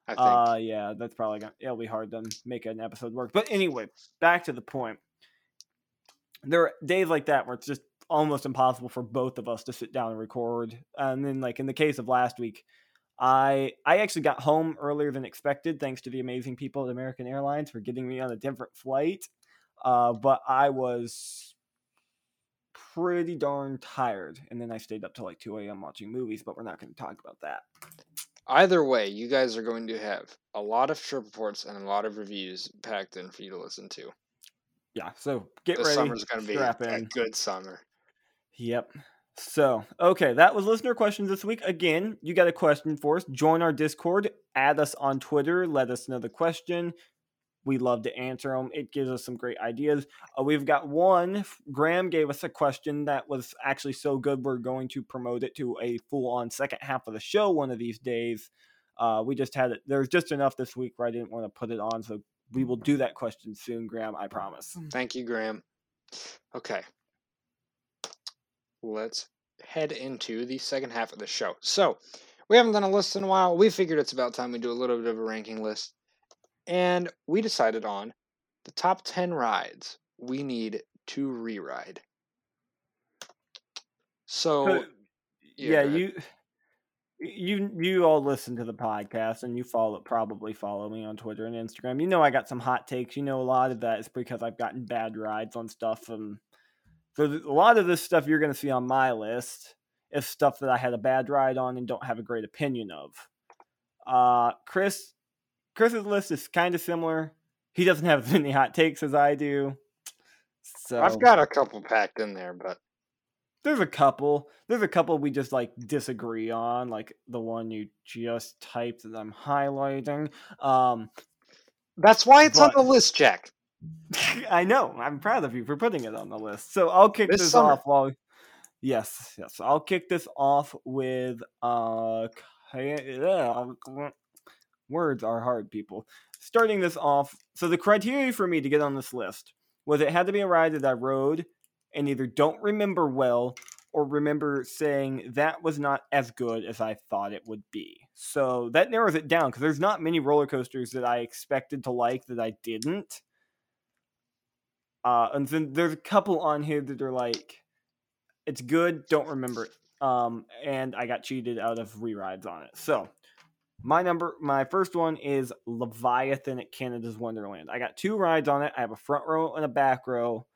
S2: I think.
S3: Uh, yeah, that's probably gonna. It'll be hard to make an episode work. But anyway, back to the point. There are days like that where it's just almost impossible for both of us to sit down and record. And then, like in the case of last week, I I actually got home earlier than expected, thanks to the amazing people at American Airlines for getting me on a different flight. Uh, but I was pretty darn tired, and then I stayed up till like two a.m. watching movies. But we're not going to talk about that.
S2: Either way, you guys are going to have a lot of trip reports and a lot of reviews packed in for you to listen to.
S3: Yeah, so get
S2: This
S3: ready.
S2: summer's going to be a good summer.
S3: Yep. So, okay, that was listener questions this week. Again, you got a question for us. Join our Discord, add us on Twitter, let us know the question. We love to answer them. It gives us some great ideas. Uh, we've got one. Graham gave us a question that was actually so good, we're going to promote it to a full on second half of the show one of these days. Uh, we just had it. There's just enough this week where I didn't want to put it on. So, we will do that question soon, Graham. I promise.
S2: Thank you, Graham. Okay. Let's head into the second half of the show. So, we haven't done a list in a while. We figured it's about time we do a little bit of a ranking list. And we decided on the top 10 rides we need to re ride. So,
S3: So,
S2: yeah,
S3: yeah, you you you all listen to the podcast and you follow probably follow me on Twitter and Instagram. You know I got some hot takes. You know a lot of that is because I've gotten bad rides on stuff and so a lot of this stuff you're going to see on my list is stuff that I had a bad ride on and don't have a great opinion of. Uh Chris Chris's list is kind of similar. He doesn't have as [laughs] many hot takes as I do. So
S2: I've got a couple packed in there, but
S3: there's a couple. There's a couple we just like disagree on, like the one you just typed that I'm highlighting. Um,
S2: that's why it's
S3: But-
S2: on the list, Jack.
S3: I know. I'm proud of you for putting it on the list. So I'll kick
S2: This
S3: this, off while. Yes, yes. I'll kick this off with uh [sighs] words are hard, people. Starting this off, so the criteria for me to get on this list was it had to be a ride that I rode and either don't remember well or remember saying that was not as good as I thought it would be. So that narrows it down because there's not many roller coasters that I expected to like that I didn't. Uh, and then there's a couple on here that are like, it's good, don't remember it. Um, and I got cheated out of re-rides on it. So my number, my first one is Leviathan at Canada's Wonderland. I got two rides on it. I have a front row and a back row.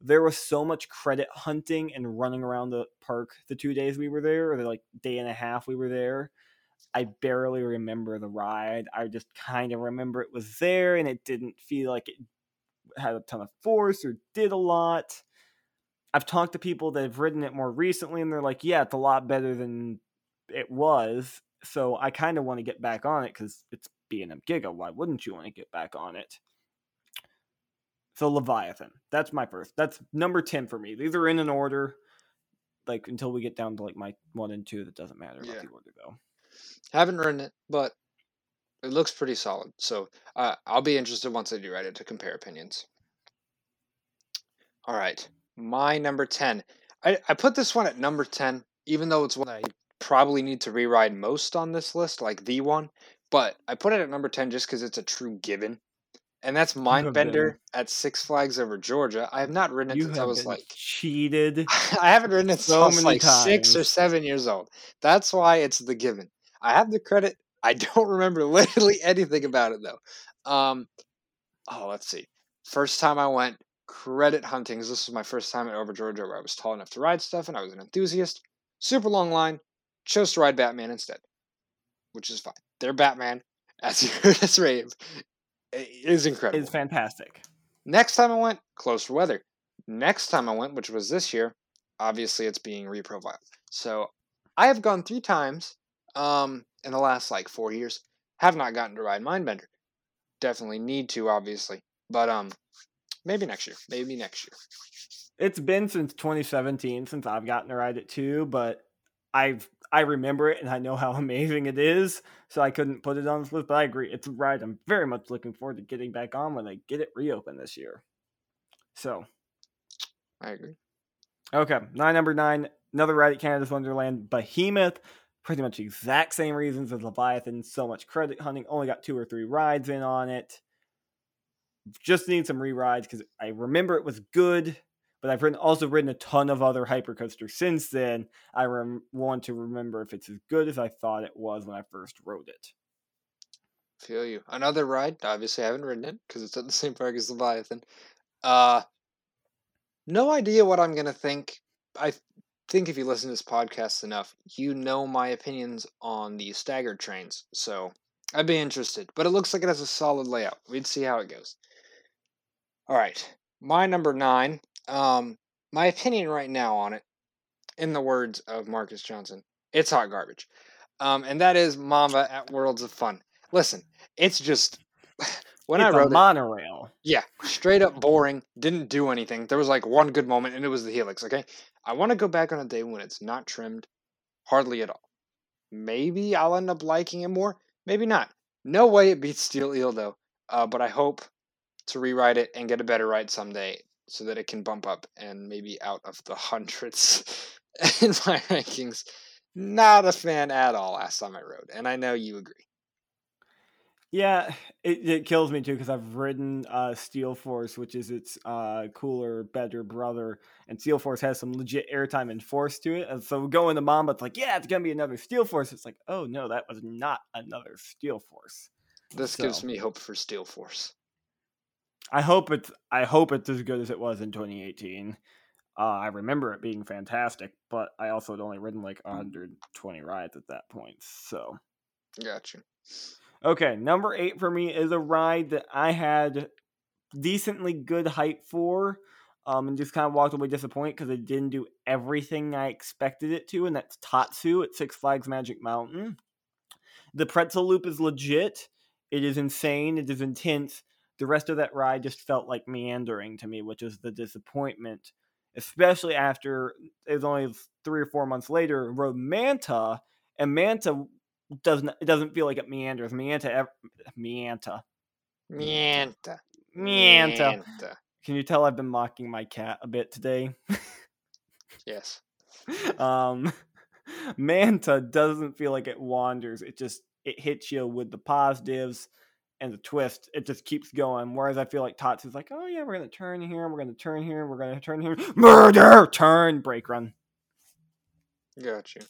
S3: There was so much credit hunting and running around the park the two days we were there, or the like day and a half we were there. I barely remember the ride. I just kind of remember it was there and it didn't feel like it had a ton of force or did a lot. I've talked to people that have ridden it more recently and they're like, yeah, it's a lot better than it was. So I kind of want to get back on it because it's B&M Giga. Why wouldn't you want to get back on it? So Leviathan. That's my first. That's number 10 for me. These are in an order. Like until we get down to like my one and two, that doesn't matter about
S2: Yeah.
S3: the order though.
S2: Haven't ridden it, but it looks pretty solid. So uh, I'll be interested once I do ride it to compare opinions. All right, my number ten. I, I put this one at number ten, even though it's one I probably need to reride most on this list, like the one. But I put it at number ten just because it's a true given, and that's Mindbender at Six Flags over Georgia. I have not ridden it
S3: You
S2: since I was like
S3: cheated. [laughs]
S2: I haven't written it
S3: So
S2: since
S3: many
S2: like six or seven years old. That's why it's the given. I have the credit. I don't remember literally [laughs] anything about it though. Um, oh, let's see. First time I went credit hunting. This was my first time at Over Georgia, where I was tall enough to ride stuff, and I was an enthusiast. Super long line. Chose to ride Batman instead, which is fine. Their Batman, [laughs] as you heard us rave, i- is incredible.
S3: It's fantastic.
S2: Next time I went, closer weather. Next time I went, which was this year, obviously it's being reprofiled. So I have gone three times um, in the last like four years. Have not gotten to ride Mindbender. Definitely need to, obviously. But um, maybe next year. Maybe next year.
S3: It's been since 2017 since I've gotten to ride it too, but I've I remember it and I know how [laughs] amazing it is, so I couldn't put it on this list. But I agree, it's a ride I'm very much looking forward to getting back on when they get it reopened this year. So
S2: I agree.
S3: okay, nine number nine, another ride at Canada's Wonderland, Behemoth. Pretty much exact same reasons as Leviathan. So much credit hunting. Only got two or three rides in on it. Just need some re-rides because I remember it was good, but I've ridden, also ridden a ton of other hypercoasters since then. I rem- want to remember if it's as good as I thought it was when I first rode it.
S2: Feel you. Another ride. Obviously, I haven't ridden it because it's at the same park as Leviathan. Uh, no idea what I'm gonna think. I think if you listen to this podcast enough, you know my opinions on the staggered trains. So I'd be interested. But it looks like it has a solid layout. We'd see how it goes. All right, my number nine. Um, my opinion right now on it, in the words of Marcus Johnson, it's hot garbage. Um, and that is Mamba at Worlds of Fun. Listen, it's just when
S3: it's
S2: I
S3: a
S2: wrote it,
S3: monorail.
S2: yeah, straight up boring. Didn't do anything. There was like one good moment, and it was the helix. Okay, I want to go back on a day when it's not trimmed, hardly at all. Maybe I'll end up liking it more. Maybe not. No way it beats Steel Eel though. Uh, but I hope to rewrite it and get a better ride someday, so that it can bump up and maybe out of the hundreds [laughs] in my rankings. Not a fan at all. Last time I rode, and I know you agree.
S3: Yeah, it, it kills me too because I've ridden uh, Steel Force, which is its uh, cooler, better brother, and Steel Force has some legit airtime and force to it. And so going to Mamba, it's like, yeah, it's gonna be another Steel Force. It's like, oh no, that was not another Steel Force.
S2: This gives me hope for Steel Force.
S3: I hope it's I hope it's as good as it was in 2018. Uh, I remember it being fantastic, but I also had only ridden like 120 rides at that point. So
S2: Gotcha.
S3: Okay, number eight for me is a ride that I had decently good hype for, um, and just kind of walked away disappointed because it didn't do everything I expected it to, and that's Tatsu at Six Flags Magic Mountain. The pretzel loop is legit. It is insane. It is intense. The rest of that ride just felt like meandering to me, which is the disappointment. especially after it was only three or four months later rode Manta, and Manta doesn't it doesn't feel like it meanders. Manta, ever, Manta,
S2: Mienta.
S3: Manta. Can you tell I've been mocking my cat a bit today?
S2: Yes. [laughs]
S3: um, [laughs] Manta doesn't feel like it wanders. It just it hits you with the positives and the twist. It just keeps going. Whereas I feel like Tatsu's like, oh yeah, we're gonna turn here, we're gonna turn here, we're gonna turn here, [laughs] murder, turn, brake run.
S2: Got you.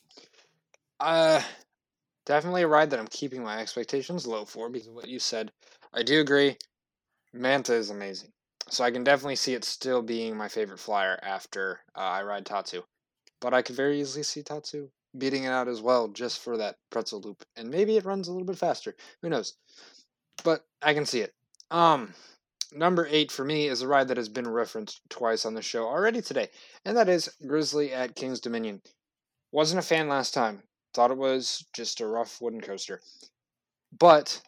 S2: Uh, definitely a ride that I'm keeping my expectations low for because of what you said. I do agree. Manta is amazing. So I can definitely see it still being my favorite flyer after uh, I ride Tatsu. But I could very easily see Tatsu beating it out as well just for that pretzel loop. And maybe it runs a little bit faster. Who knows? But I can see it. Um, number eight for me is a ride that has been referenced twice on the show already today, and that is Grizzly at King's Dominion. Wasn't a fan last time. Thought it was just a rough wooden coaster. But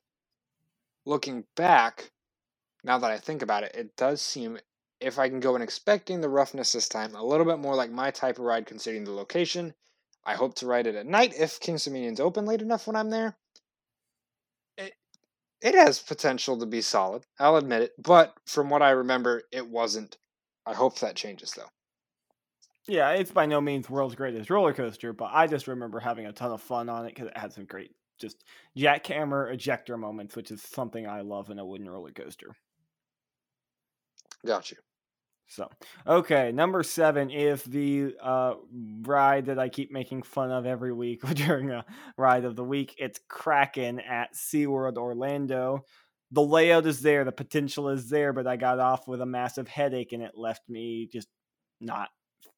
S2: looking back, now that I think about it, it does seem, if I can go in expecting the roughness this time, a little bit more like my type of ride considering the location. I hope to ride it at night if King's Dominion's open late enough when I'm there. It, it has potential to be solid, I'll admit it, but from what I remember, it wasn't. I hope that changes though.
S3: Yeah, it's by no means world's greatest roller coaster, but I just remember having a ton of fun on it because it had some great just jackhammer ejector moments, which is something I love in a wooden roller coaster.
S2: Got you.
S3: So, okay, number seven is the uh, ride that I keep making fun of every week [laughs] during a ride of the week. It's Kraken at SeaWorld Orlando. The layout is there, the potential is there, but I got off with a massive headache and it left me just not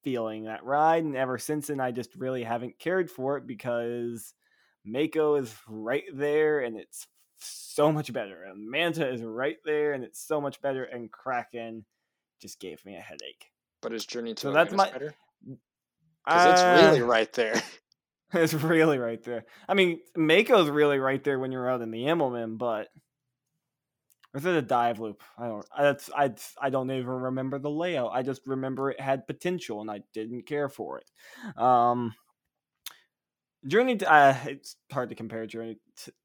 S3: feeling that ride. And ever since then, I just really haven't cared for it because Mako is right there and it's so much better. And Manta is right there and it's so much better. And Kraken just gave me a headache.
S2: But is Journey to
S3: So that's my-
S2: better? Because it's
S3: Uh,
S2: really right there. [laughs] [laughs]
S3: It's really right there. I mean, Mako's really right there when you're out in the Immelman, but or is it a dive loop? I don't. That's I. I don't even remember the layout. I just remember it had potential, and I didn't care for it. Um, Journey. To, uh, it's hard to compare Journey.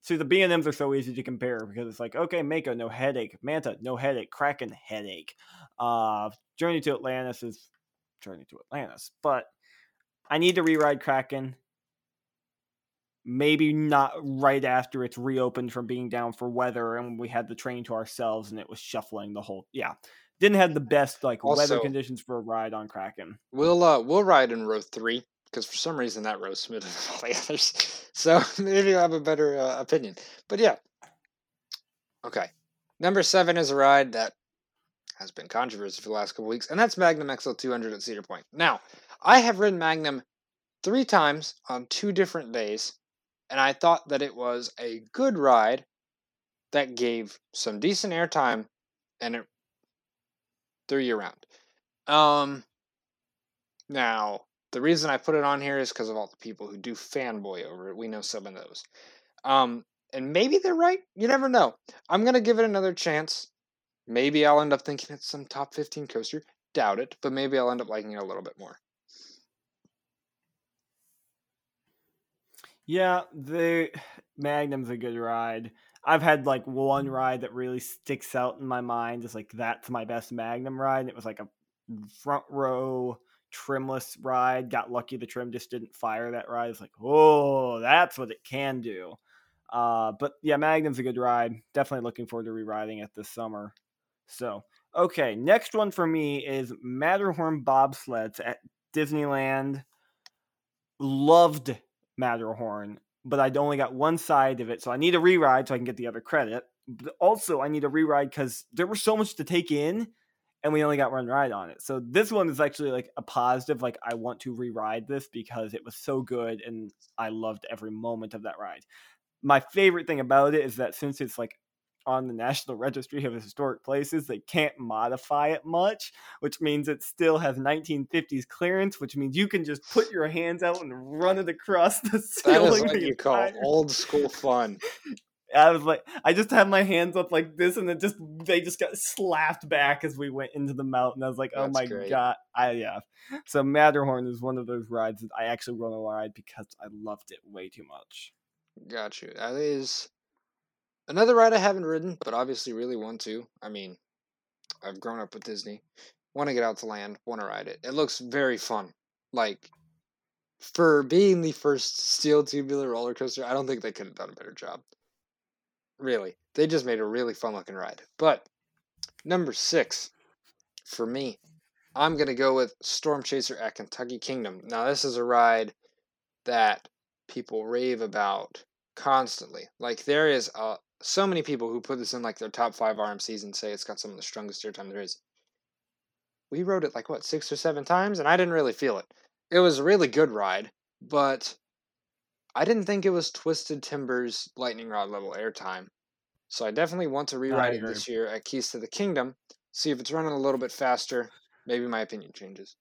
S3: To, the B and M's are so easy to compare because it's like, okay, Mako, no headache. Manta, no headache. Kraken, headache. Uh, Journey to Atlantis is Journey to Atlantis, but I need to reride Kraken maybe not right after it's reopened from being down for weather and we had the train to ourselves and it was shuffling the whole yeah didn't have the best like weather conditions for a ride on kraken
S2: We'll uh we'll ride in row three because for some reason that row's smoother [laughs] than all the others. So [laughs] maybe you'll have a better uh, opinion. But yeah. Okay. Number seven is a ride that has been controversial for the last couple weeks, and that's Magnum XL200 at Cedar Point. Now, I have ridden Magnum three times on two different days, and I thought that it was a good ride that gave some decent airtime, and it threw you around. Um, now, the reason I put it on here is because of all the people who do fanboy over it. We know some of those. Um, and maybe they're right. You never know. I'm going to give it another chance. Maybe I'll end up thinking it's some top 15 coaster. Doubt it, but maybe I'll end up liking it a little bit more.
S3: Yeah the [sighs] magnum's a good ride. I've had like one ride that really sticks out in my mind is like that's my best magnum ride and it was like a front row trimless ride. Got lucky the trim just didn't fire that ride. It's like oh that's what it can do. Uh but yeah magnum's a good ride. Definitely looking forward to reriding it this summer. So okay next one for me is matterhorn bobsleds at disneyland. Loved matterhorn but i'd only got one side of it so i need a reride so i can get the other credit but also i need a reride because there was so much to take in and we only got one ride on it. So this one is actually like a positive. Like I want to re-ride this because it was so good and I loved every moment of that ride. My favorite thing about it is that since it's like on the National Registry of Historic Places, they can't modify it much, which means it still has 1950s clearance, which means you can just put your hands out and run it across the ceiling.
S2: is what you call
S3: entire-
S2: old school fun. [laughs]
S3: I was like, I just had my hands up like this, and it just they just got slapped back as we went into the mountain. I was like, oh
S2: That's
S3: my
S2: great.
S3: god, I yeah. So Matterhorn is one of those rides that I actually want to ride because I loved it way too much.
S2: Got you. That is another ride I haven't ridden, but obviously really want to. I mean, I've grown up with Disney. Want to get out to land. Want to ride it. It looks very fun. Like for being the first steel tubular roller coaster, I don't think they could have done a better job. Really, they just made a really fun looking ride. But number six for me, I'm gonna go with Storm Chaser at Kentucky Kingdom. Now this is a ride that people rave about constantly. Like there is uh, so many people who put this in like their top five RMCs and say it's got some of the strongest airtime there is. We rode it like what six or seven times, and I didn't really feel it. It was a really good ride, but I didn't think it was Twisted Timbers lightning rod level airtime. So I definitely want to rewrite it this year at Keys to the Kingdom. See if it's running a little bit faster. Maybe my opinion changes.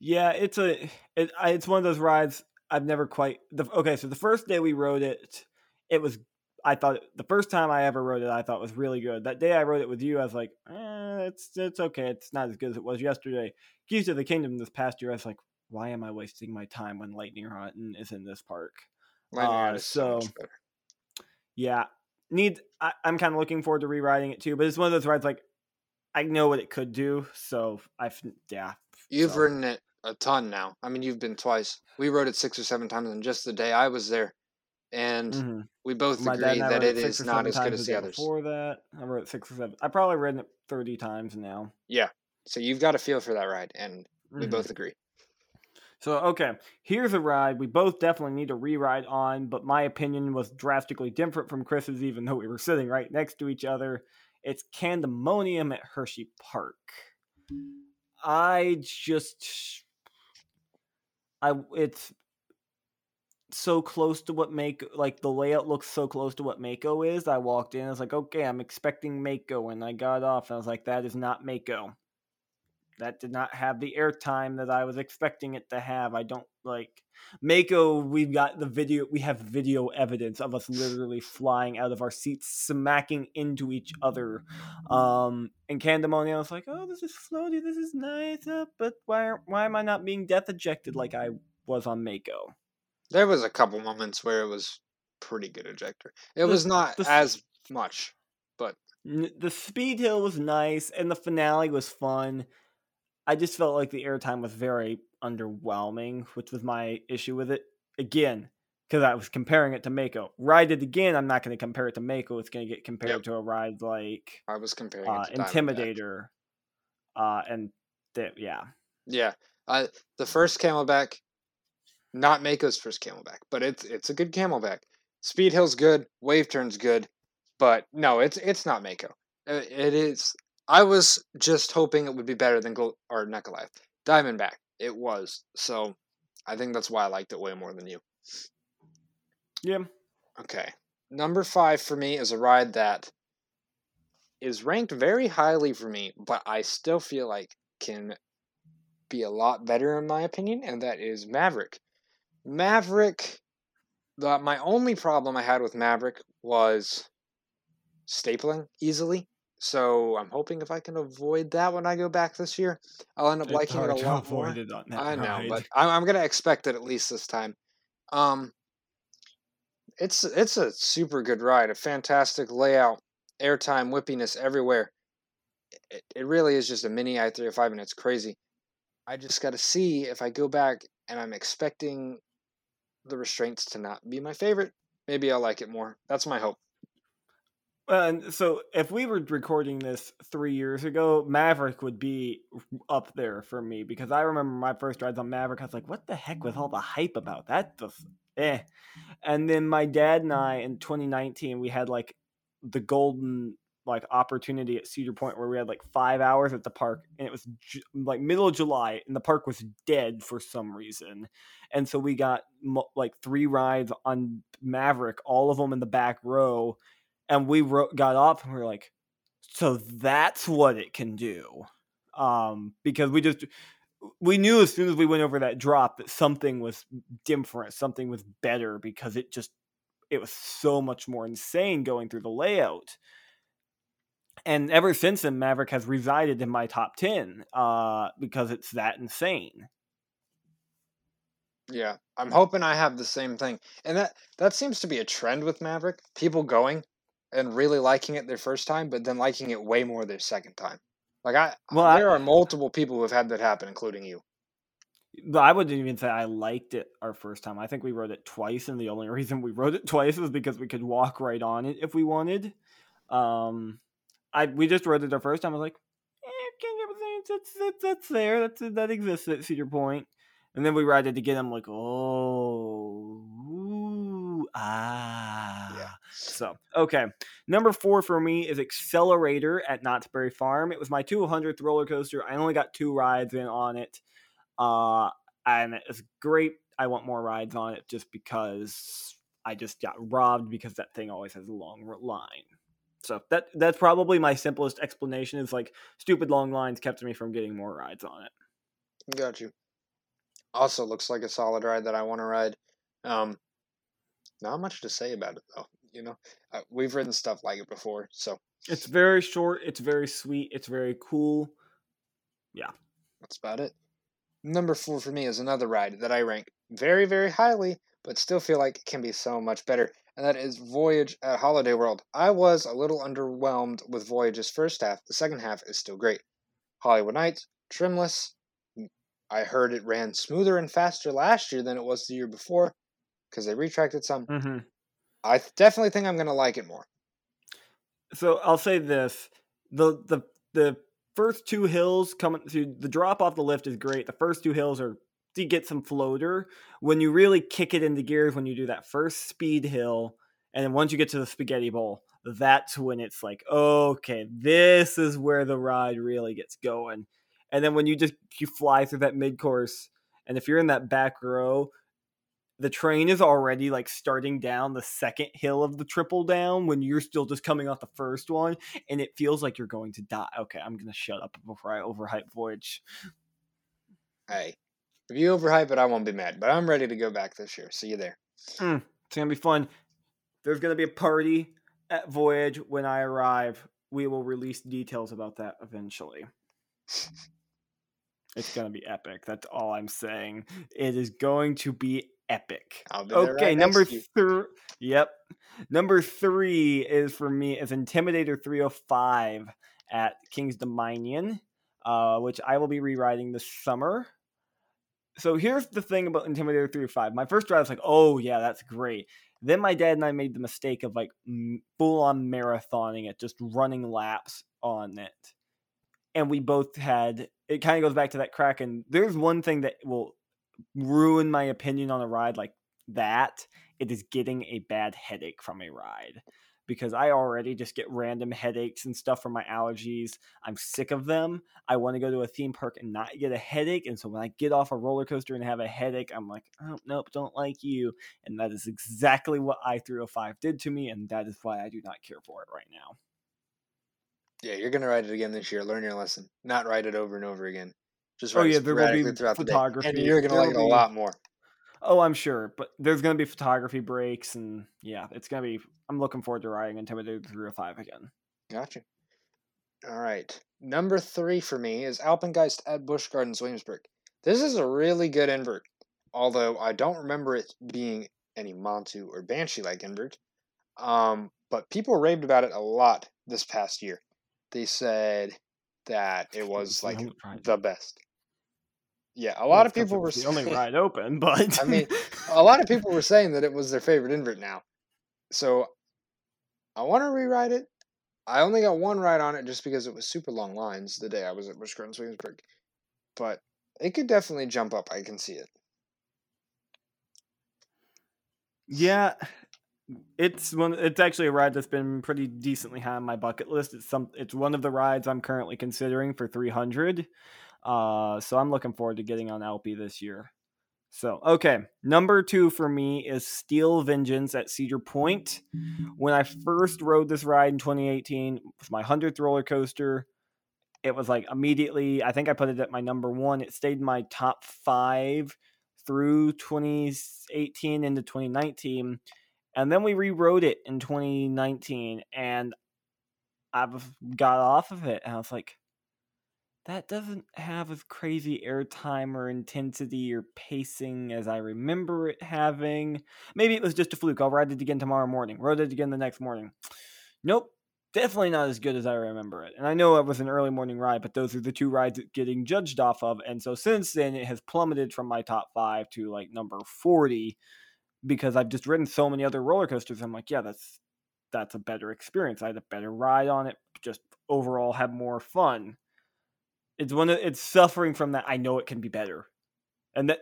S3: Yeah, it's a it, it's one of those rides I've never quite. The, okay, so the first day we rode it, it was. I thought the first time I ever wrote it, I thought was really good. That day I wrote it with you, I was like, eh, it's it's okay. It's not as good as it was yesterday. Keys to the Kingdom this past year, I was like, why am I wasting my time when Lightning Rotten is in this park? Uh,
S2: is so
S3: so-. Yeah, need. I, I'm kind of looking forward to rewriting it too, but it's one of those rides like I know what it could do, so I've yeah.
S2: You've
S3: so-
S2: ridden it a ton now. I mean, you've been twice. We rode it six or seven times in just the day I was there, and
S3: mhm.
S2: we both
S3: My
S2: agree that it
S3: six
S2: not as good as
S3: the
S2: the others.
S3: Before that, I wrote six or seven. I probably read it thirty times now.
S2: Yeah, so you've got a feel for that ride, and we
S3: Mhm.
S2: both agree.
S3: So okay, here's a ride we both definitely need to rewrite on, but my opinion was drastically different from Chris's, even though we were sitting right next to each other. It's Candemonium at Hershey Park. I just, I it's so close to what Mako like the layout looks so close to what Mako is. I walked in, I was like, okay, I'm expecting Mako, and I got off, and I was like, that is not Mako. That did not have the airtime that I was expecting it to have. I don't like Mako. We've got the video. We have video evidence of us literally flying out of our seats, smacking into each other. Um, and Candemonium, was like, "Oh, this is floaty. This is nice." Uh, but why? Why am I not being death ejected like I was on Mako?
S2: There was a couple moments where it was pretty good ejector. It
S3: The-
S2: was not
S3: the
S2: as much.
S3: but the speed hill was nice and the finale was fun i just felt like the airtime was very underwhelming which was my issue with it again because i was comparing it to mako ride it again i'm not going to compare it to mako it's going to get compared to a ride like
S2: I was comparing
S3: uh,
S2: it to Diamondback.
S3: intimidator uh and th- yeah
S2: Yeah, uh, the first Camelback, not Mako's first Camelback, but it's it's a good Camelback. Speed Hill's good, Wave Turn's good, but no, it's it's not Mako. Uh, It is. I was just hoping it would be better than Gold or Goliath, Diamondback. It was, so I think that's why I liked it way more than you.
S3: yeah
S2: Okay. Number five for me is a ride that is ranked very highly for me, but I still feel like can be a lot better in my opinion, and that is Maverick. Maverick. The, my only problem I had with Maverick was stapling easily. So I'm hoping if I can avoid that when I go back this year, I'll end up liking it a lot more.
S3: it on that
S2: I know,
S3: ride.
S2: but I'm, I'm gonna expect it at least this time. Um, it's it's a super good ride, a fantastic layout, airtime, whippiness everywhere. It, it really is just a mini i305, and it's crazy. I just got to see if I go back and I'm expecting the restraints to not be my favorite. Maybe I'll like it more. That's my hope.
S3: And so if we were recording this three years ago, Maverick would be up there for me because I remember my first rides on Maverick. I was like, "What the heck was all the hype about that?" Just eh. And then my dad and I in 2019 we had like the golden like opportunity at Cedar Point where we had like five hours at the park and it was ju- like middle of July and the park was dead for some reason, and so we got mo- like three rides on Maverick, all of them in the back row and we ro- got off and we were like so that's what it can do um because we just we knew as soon as we went over that drop that something was different something was better because it just it was so much more insane going through the layout. And ever since then, Maverick has resided in my top ten uh, because it's that insane.
S2: Yeah, I'm hoping I have the same thing, and that that seems to be a trend with Maverick. People going and really liking it their first time, but then liking it way more their second time. Like I, well, there I, are multiple people who have had that happen, including you.
S3: I wouldn't even say I liked it our first time. I think we wrote it twice, and the only [laughs] reason we wrote it twice was because we could walk right on it if we wanted. Um, I we just wrote it the first time. I was like, eh, that's that's that's there. That's that exists at Cedar Point. And then we ride it again. I'm like, oh, ooh, ah. Yeah. So, okay. Number four for me is Accelerator at Knott's Berry Farm. It was my 200th roller coaster. I only got two rides in on it. Uh, and it's great. I want more rides on it just because I just got robbed because that thing always has a long line. So that that's probably my simplest explanation is like stupid long lines kept me from getting more rides on it.
S2: Got you. Also looks like a solid ride that I want to ride. Um, not much to say about it though. You know, uh, we've ridden stuff like it before, so
S3: it's very short. It's very sweet. It's very cool. Yeah,
S2: that's about it. Number four for me is another ride that I rank very, very highly, but still feel like it can be so much better, and that is Voyage at Holiday World. I was a little underwhelmed with Voyage's first half. The second half is still great. Hollywood Nights, trimless, I heard it ran smoother and faster last year than it was the year before because they retracted some.
S3: Mm-hmm.
S2: I definitely think I'm going to like it more.
S3: So I'll say this: the the the first two hills coming to the drop off the lift is great. The first two hills are to get some floater. When you really kick it into gears, when you do that first speed hill, and then once you get to the spaghetti bowl, that's when it's like, okay, this is where the ride really gets going and then when you just you fly through that mid course, and if you're in that back row, the train is already like starting down the second hill of the triple down when you're still just coming off the first one, and it feels like you're going to die. Okay, I'm gonna shut up before I overhype Voyage.
S2: Hey, if you overhype it, I won't be mad. But I'm ready to go back this year. See you there.
S3: Mm, it's gonna be fun. There's gonna be a party at Voyage when I arrive. We will release details about that eventually. [laughs] It's gonna be epic. That's all I'm saying. It is going to be epic. okay, right number three. Yep, number three is for me is Intimidator 305 at King's Dominion, uh, which I will be rewriting this summer. So here's the thing about Intimidator 305. My first drive was like, oh yeah, that's great. Then my dad and I made the mistake of like full on marathoning it, just running laps on it and we both had it kind of goes back to that Kraken there's one thing that will ruin my opinion on a ride like that it is getting a bad headache from a ride because I already just get random headaches and stuff from my allergies. I'm sick of them. I want to go to a theme park and not get a headache. And so when I get off a roller coaster and have a headache, I'm like, oh, nope, don't like you. And that is exactly what I 305 did to me. And that is why I do not care for it right now.
S2: Yeah, you're gonna write it again this year. Learn your lesson. Not write it over and over again. Just oh, write oh, yeah, there will be throughout photography. the day, and you're gonna there like it a lot more.
S3: Oh, I'm sure, but there's gonna be photography breaks, and yeah, it's gonna be. I'm looking forward to riding Intimidator 305 again.
S2: Gotcha. All right, number three for me is Alpengeist at Busch Gardens, Williamsburg. This is a really good invert, although I don't remember it being any Montu or Banshee like invert. Um, but people raved about it a lot this past year they said that it was like the best. Yeah, a lot of people were
S3: the only ride open, [laughs] but
S2: I mean, a lot of people were saying that it was their favorite invert now. So I want to rewrite it. I only got one ride on it just because it was super long lines the day I was at Busch Gardens Williamsburg. But it could definitely jump up. I can see it.
S3: Yeah, it's one. It's actually a ride that's been pretty decently high on my bucket list. It's some. It's one of the rides I'm currently considering for 300. Uh, so I'm looking forward to getting on LP this year. So okay, number two for me is Steel Vengeance at Cedar Point. When I first rode this ride in 2018, it was my hundredth roller coaster. It was like immediately. I think I put it at my number one. It stayed my top five through 2018 into 2019 And then we rewrote it in 2019, and I've got off of it, and I was like, that doesn't have as crazy airtime or intensity or pacing as I remember it having. Maybe it was just a fluke. I'll ride it again tomorrow morning. Rode it again the next morning. Nope. Definitely not as good as I remember it. And I know it was an early morning ride, but those are the two rides getting judged off of. And so since then, it has plummeted from my top five to like number 40 because I've just ridden so many other roller coasters. I'm like, yeah, that's that's a better experience. I had a better ride on it, just overall have more fun it's one of it's suffering from that. I know it can be better, and that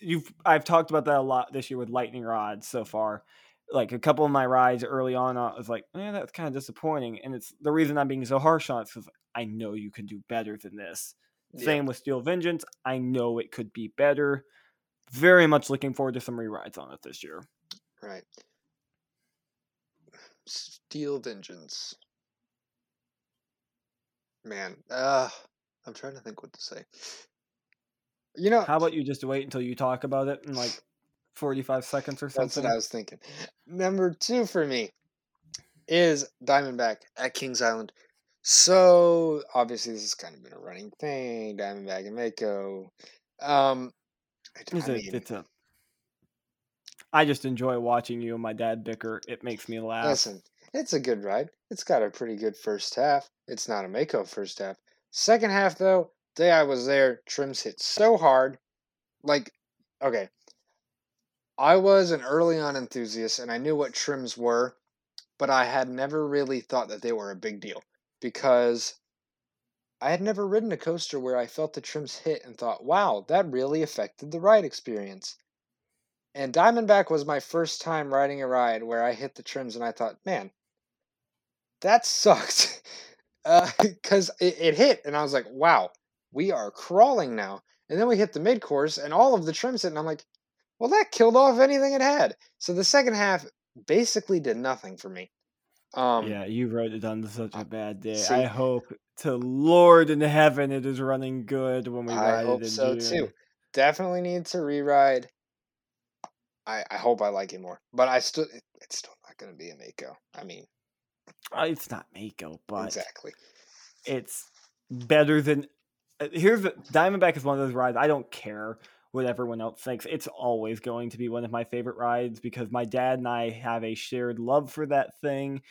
S3: you've I've talked about that a lot this year with lightning rods so far. Like a couple of my rides early on, I was like, "Man, that's kind of disappointing." And it's the reason I'm being so harsh on it because I know you can do better than this. Yeah. Same with Steel Vengeance. I know it could be better. Very much looking forward to some re-rides on it this year.
S2: Right. Steel Vengeance. Man, uh I'm trying to think what to say. You know,
S3: how about you just wait until you talk about it in like 45 seconds or something?
S2: That's what I was thinking. Number two for me is Diamondback at Kings Island. So obviously this has kind of been a running thing, Diamondback and Mako. Um,
S3: I, it's, I mean, a, it's a. I just enjoy watching you and my dad bicker. It makes me laugh.
S2: Listen, it's a good ride. It's got a pretty good first half. It's not a Mako first half. Second half, though, day I was there, trims hit so hard. Like, okay, I was an early on enthusiast and I knew what trims were, but I had never really thought that they were a big deal because I had never ridden a coaster where I felt the trims hit and thought, wow, that really affected the ride experience. And Diamondback was my first time riding a ride where I hit the trims and I thought, man, that [laughs] sucked. Because uh, [laughs] it, it hit, and I was like, wow, we are crawling now. And then we hit the mid course, and all of the trims hit, and I'm like, well, that killed off anything it had. So the second half basically did nothing for me.
S3: Um, yeah, you wrote it on such a bad day. See, I hope to Lord in heaven it is running good when we I ride hope it. In so June. too.
S2: Definitely need to re-ride. I I hope I like it more, but I still it's still not going to be a Mako. I mean,
S3: it's not Mako, but
S2: exactly,
S3: it's better than. Uh, here's the Diamondback is one of those rides I don't care what everyone else thinks. It's always going to be one of my favorite rides because my dad and I have a shared love for that thing.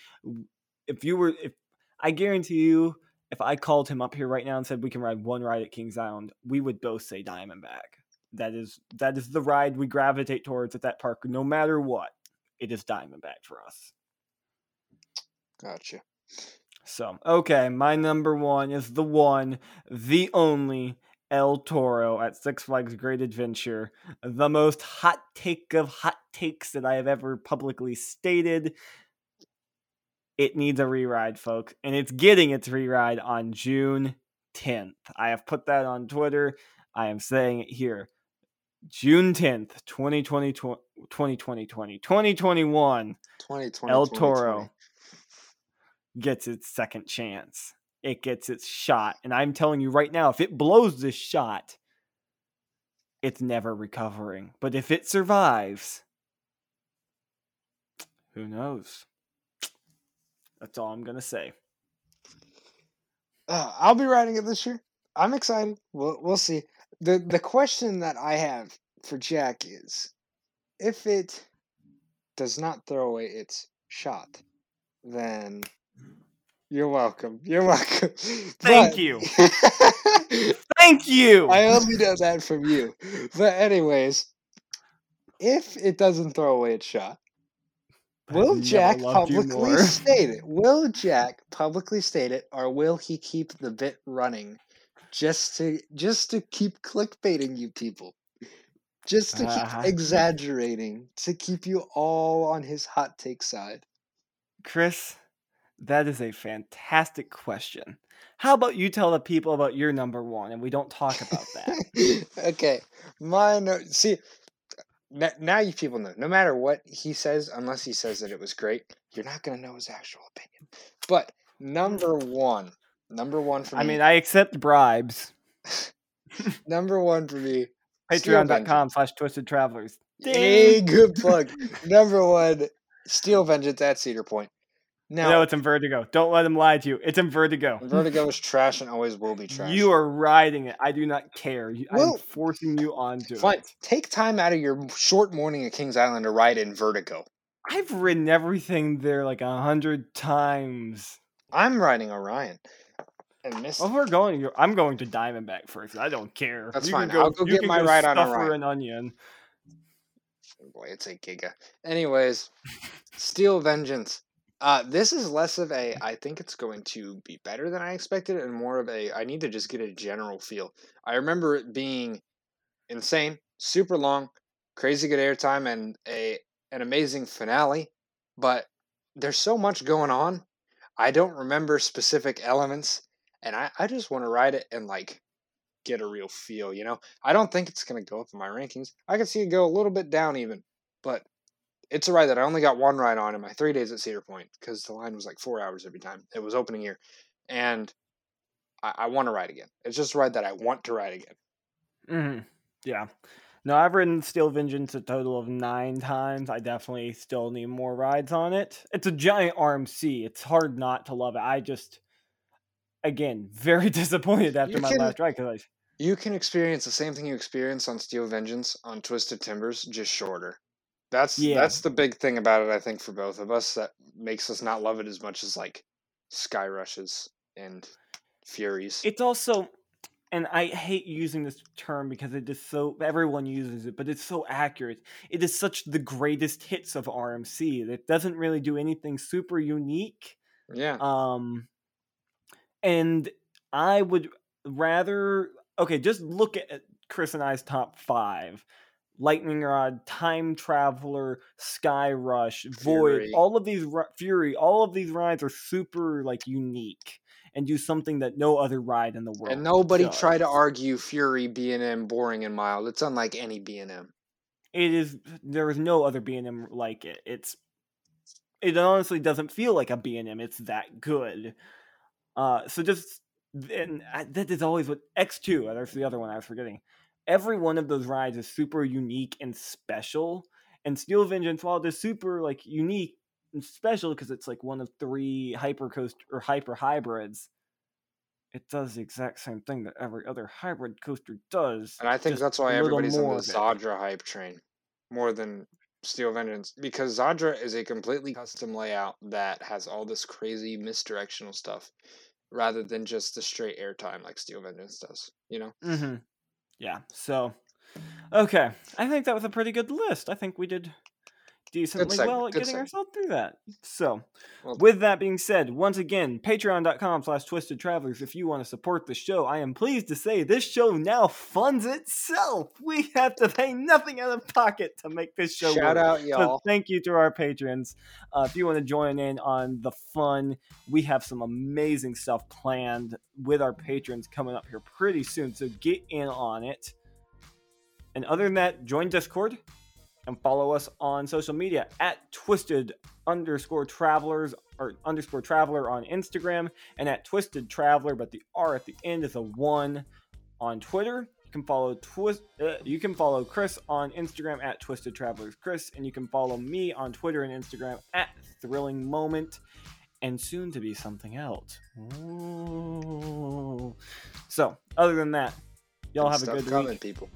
S3: If you were, if I guarantee you, if I called him up here right now and said we can ride one ride at Kings Island, we would both say Diamondback. That is that is the ride we gravitate towards at that park, no matter what. It is Diamondback for us.
S2: Gotcha.
S3: So, okay, my number one is the one, the only El Toro at Six Flags Great Adventure. The most hot take of hot takes that I have ever publicly stated. It needs a reride, folks, and it's getting its reride on June 10th. I have put that on Twitter. I am saying it here. June 10th, 2020, 2020, 2021. 2020, El Toro gets its second chance. It gets its shot. And I'm telling you right now, if it blows this shot, it's never recovering. But if it survives, who knows? That's all I'm going to say.
S2: Uh, I'll be riding it this year. I'm excited. We'll, we'll see. The, the question that I have for Jack is if it does not throw away its shot, then you're welcome. You're welcome. [laughs]
S3: Thank but, you. [laughs] Thank you.
S2: I only know that from you. But anyways, if it doesn't throw away its shot, will Jack publicly [laughs] state it? Will Jack publicly state it, or will he keep the bit running just to just to keep clickbaiting you people? Just to keep uh, exaggerating, to keep you all on his hot take side.
S3: Chris, that is a fantastic question. How about you tell the people about your number one and we don't talk about that? [laughs]
S2: okay. My no- see now you people know. No matter what he says, unless he says that it was great, you're not going to know his actual opinion. But number one, number one for me.
S3: I mean, I accept bribes. [laughs]
S2: number one for me.
S3: Patreon.com slash twisted travelers.
S2: Hey, good plug. [laughs] number one, Steel Vengeance at Cedar Point. Now,
S3: no, it's Invertigo. Don't let them lie to you. It's Invertigo. Vertigo
S2: is trash and always will be trash.
S3: You are riding it. I do not care. You-
S2: Well,
S3: I'm forcing you onto
S2: Fine.
S3: it.
S2: Take time out of your short morning at Kings Island to ride Invertigo.
S3: I've ridden everything there like a hundred times.
S2: I'm riding Orion. And Mist.
S3: Well, if we're going, I'm going to Diamondback first. I don't care.
S2: That's
S3: you
S2: fine.
S3: Go,
S2: I'll go
S3: you
S2: get my
S3: go
S2: ride on
S3: suffer
S2: Orion.
S3: an onion.
S2: Oh, boy, it's a giga. Anyways, Steel Vengeance. Uh, this is less of a. I think it's going to be better than I expected, and more of a. I need to just get a general feel. I remember it being insane, super long, crazy good airtime, and a an amazing finale. But there's so much going on. I don't remember specific elements, and I I just want to ride it and like get a real feel. You know, I don't think it's going to go up in my rankings. I could see it go a little bit down even, but it's a ride that I only got one ride on in my three days at Cedar Point because the line was like four hours every time. It was opening year, and I, I want to ride again. It's just a ride that I want to ride again.
S3: hmm Yeah. No, I've ridden Steel Vengeance a total of nine times. I definitely still need more rides on it. It's a giant RMC. It's hard not to love it. I just, again, [laughs] very disappointed after
S2: You
S3: my
S2: can-
S3: last ride because
S2: You can experience the same thing you experience on Steel Vengeance on Twisted Timbers, just shorter. That's
S3: Yeah.
S2: that's the big thing about it. I think for both of us that makes us not love it as much as like Sky Rushes and Furies.
S3: it's also, and I hate using this term because it is so, everyone uses it, but it's so accurate. It is such the greatest hits of RMC. It doesn't really do anything super unique.
S2: yeah,
S3: Um, and I would rather okay, just look at Chris and I's top five: Lightning Rod, Time Traveler, Sky Rush, void all of these Fury. All of these rides are super like unique and do something that no other ride in the world.
S2: and nobody
S3: does.
S2: try to argue Fury B and M boring and mild. It's unlike any B and M.
S3: It is. There is no other B and M like it. It's. It honestly doesn't feel like a B and M. It's that good. Uh, so just and I- that is always what X two. That's the other one I was forgetting. Every one of those rides is super unique and special. And Steel Vengeance, while it is super like unique and special because it's like one of three hyper coast or hyper hybrids, it does the exact same thing that every other hybrid coaster does.
S2: And I think that's why everybody's on
S3: more
S2: the. Zadra hype train more than Steel Vengeance because Zadra is a completely custom layout that has all this crazy misdirectional stuff rather than just the straight airtime like Steel Vengeance does. You know,
S3: Mm-hmm. Yeah. So, okay, I think that was a pretty good list. I think we did decently
S2: segment,
S3: well at getting
S2: segment.
S3: ourselves through that. So,
S2: Well-
S3: with that being said, once again, patreon.com slash twisted travelers. If you want to support the show, I am pleased to say this show now funds itself. We have to pay nothing out of pocket to make this show
S2: shout
S3: work.
S2: out
S3: So
S2: y'all.
S3: thank you to our patrons. Uh, if you want to join in on the fun, we have some amazing stuff planned with our patrons coming up here pretty soon. So get in on it. And other than that, join Discord and follow us on social media at twisted underscore travelers or underscore traveler on Instagram and at twisted traveler, but the R at the end is a one on Twitter. You can follow twist. Uh, you can follow Chris on Instagram at Twisted Travelers Chris, and you can follow me on Twitter and Instagram at Thrilling Moment, and soon to be something else. Ooh. So, other than that, y'all have a good
S2: coming,
S3: week,
S2: people.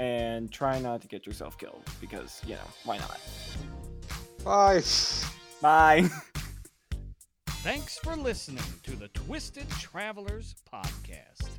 S3: And try not to get yourself killed because you know why not.
S2: Bye.
S3: Bye. [laughs]
S1: Thanks for listening to the Twisted Travelers Podcast.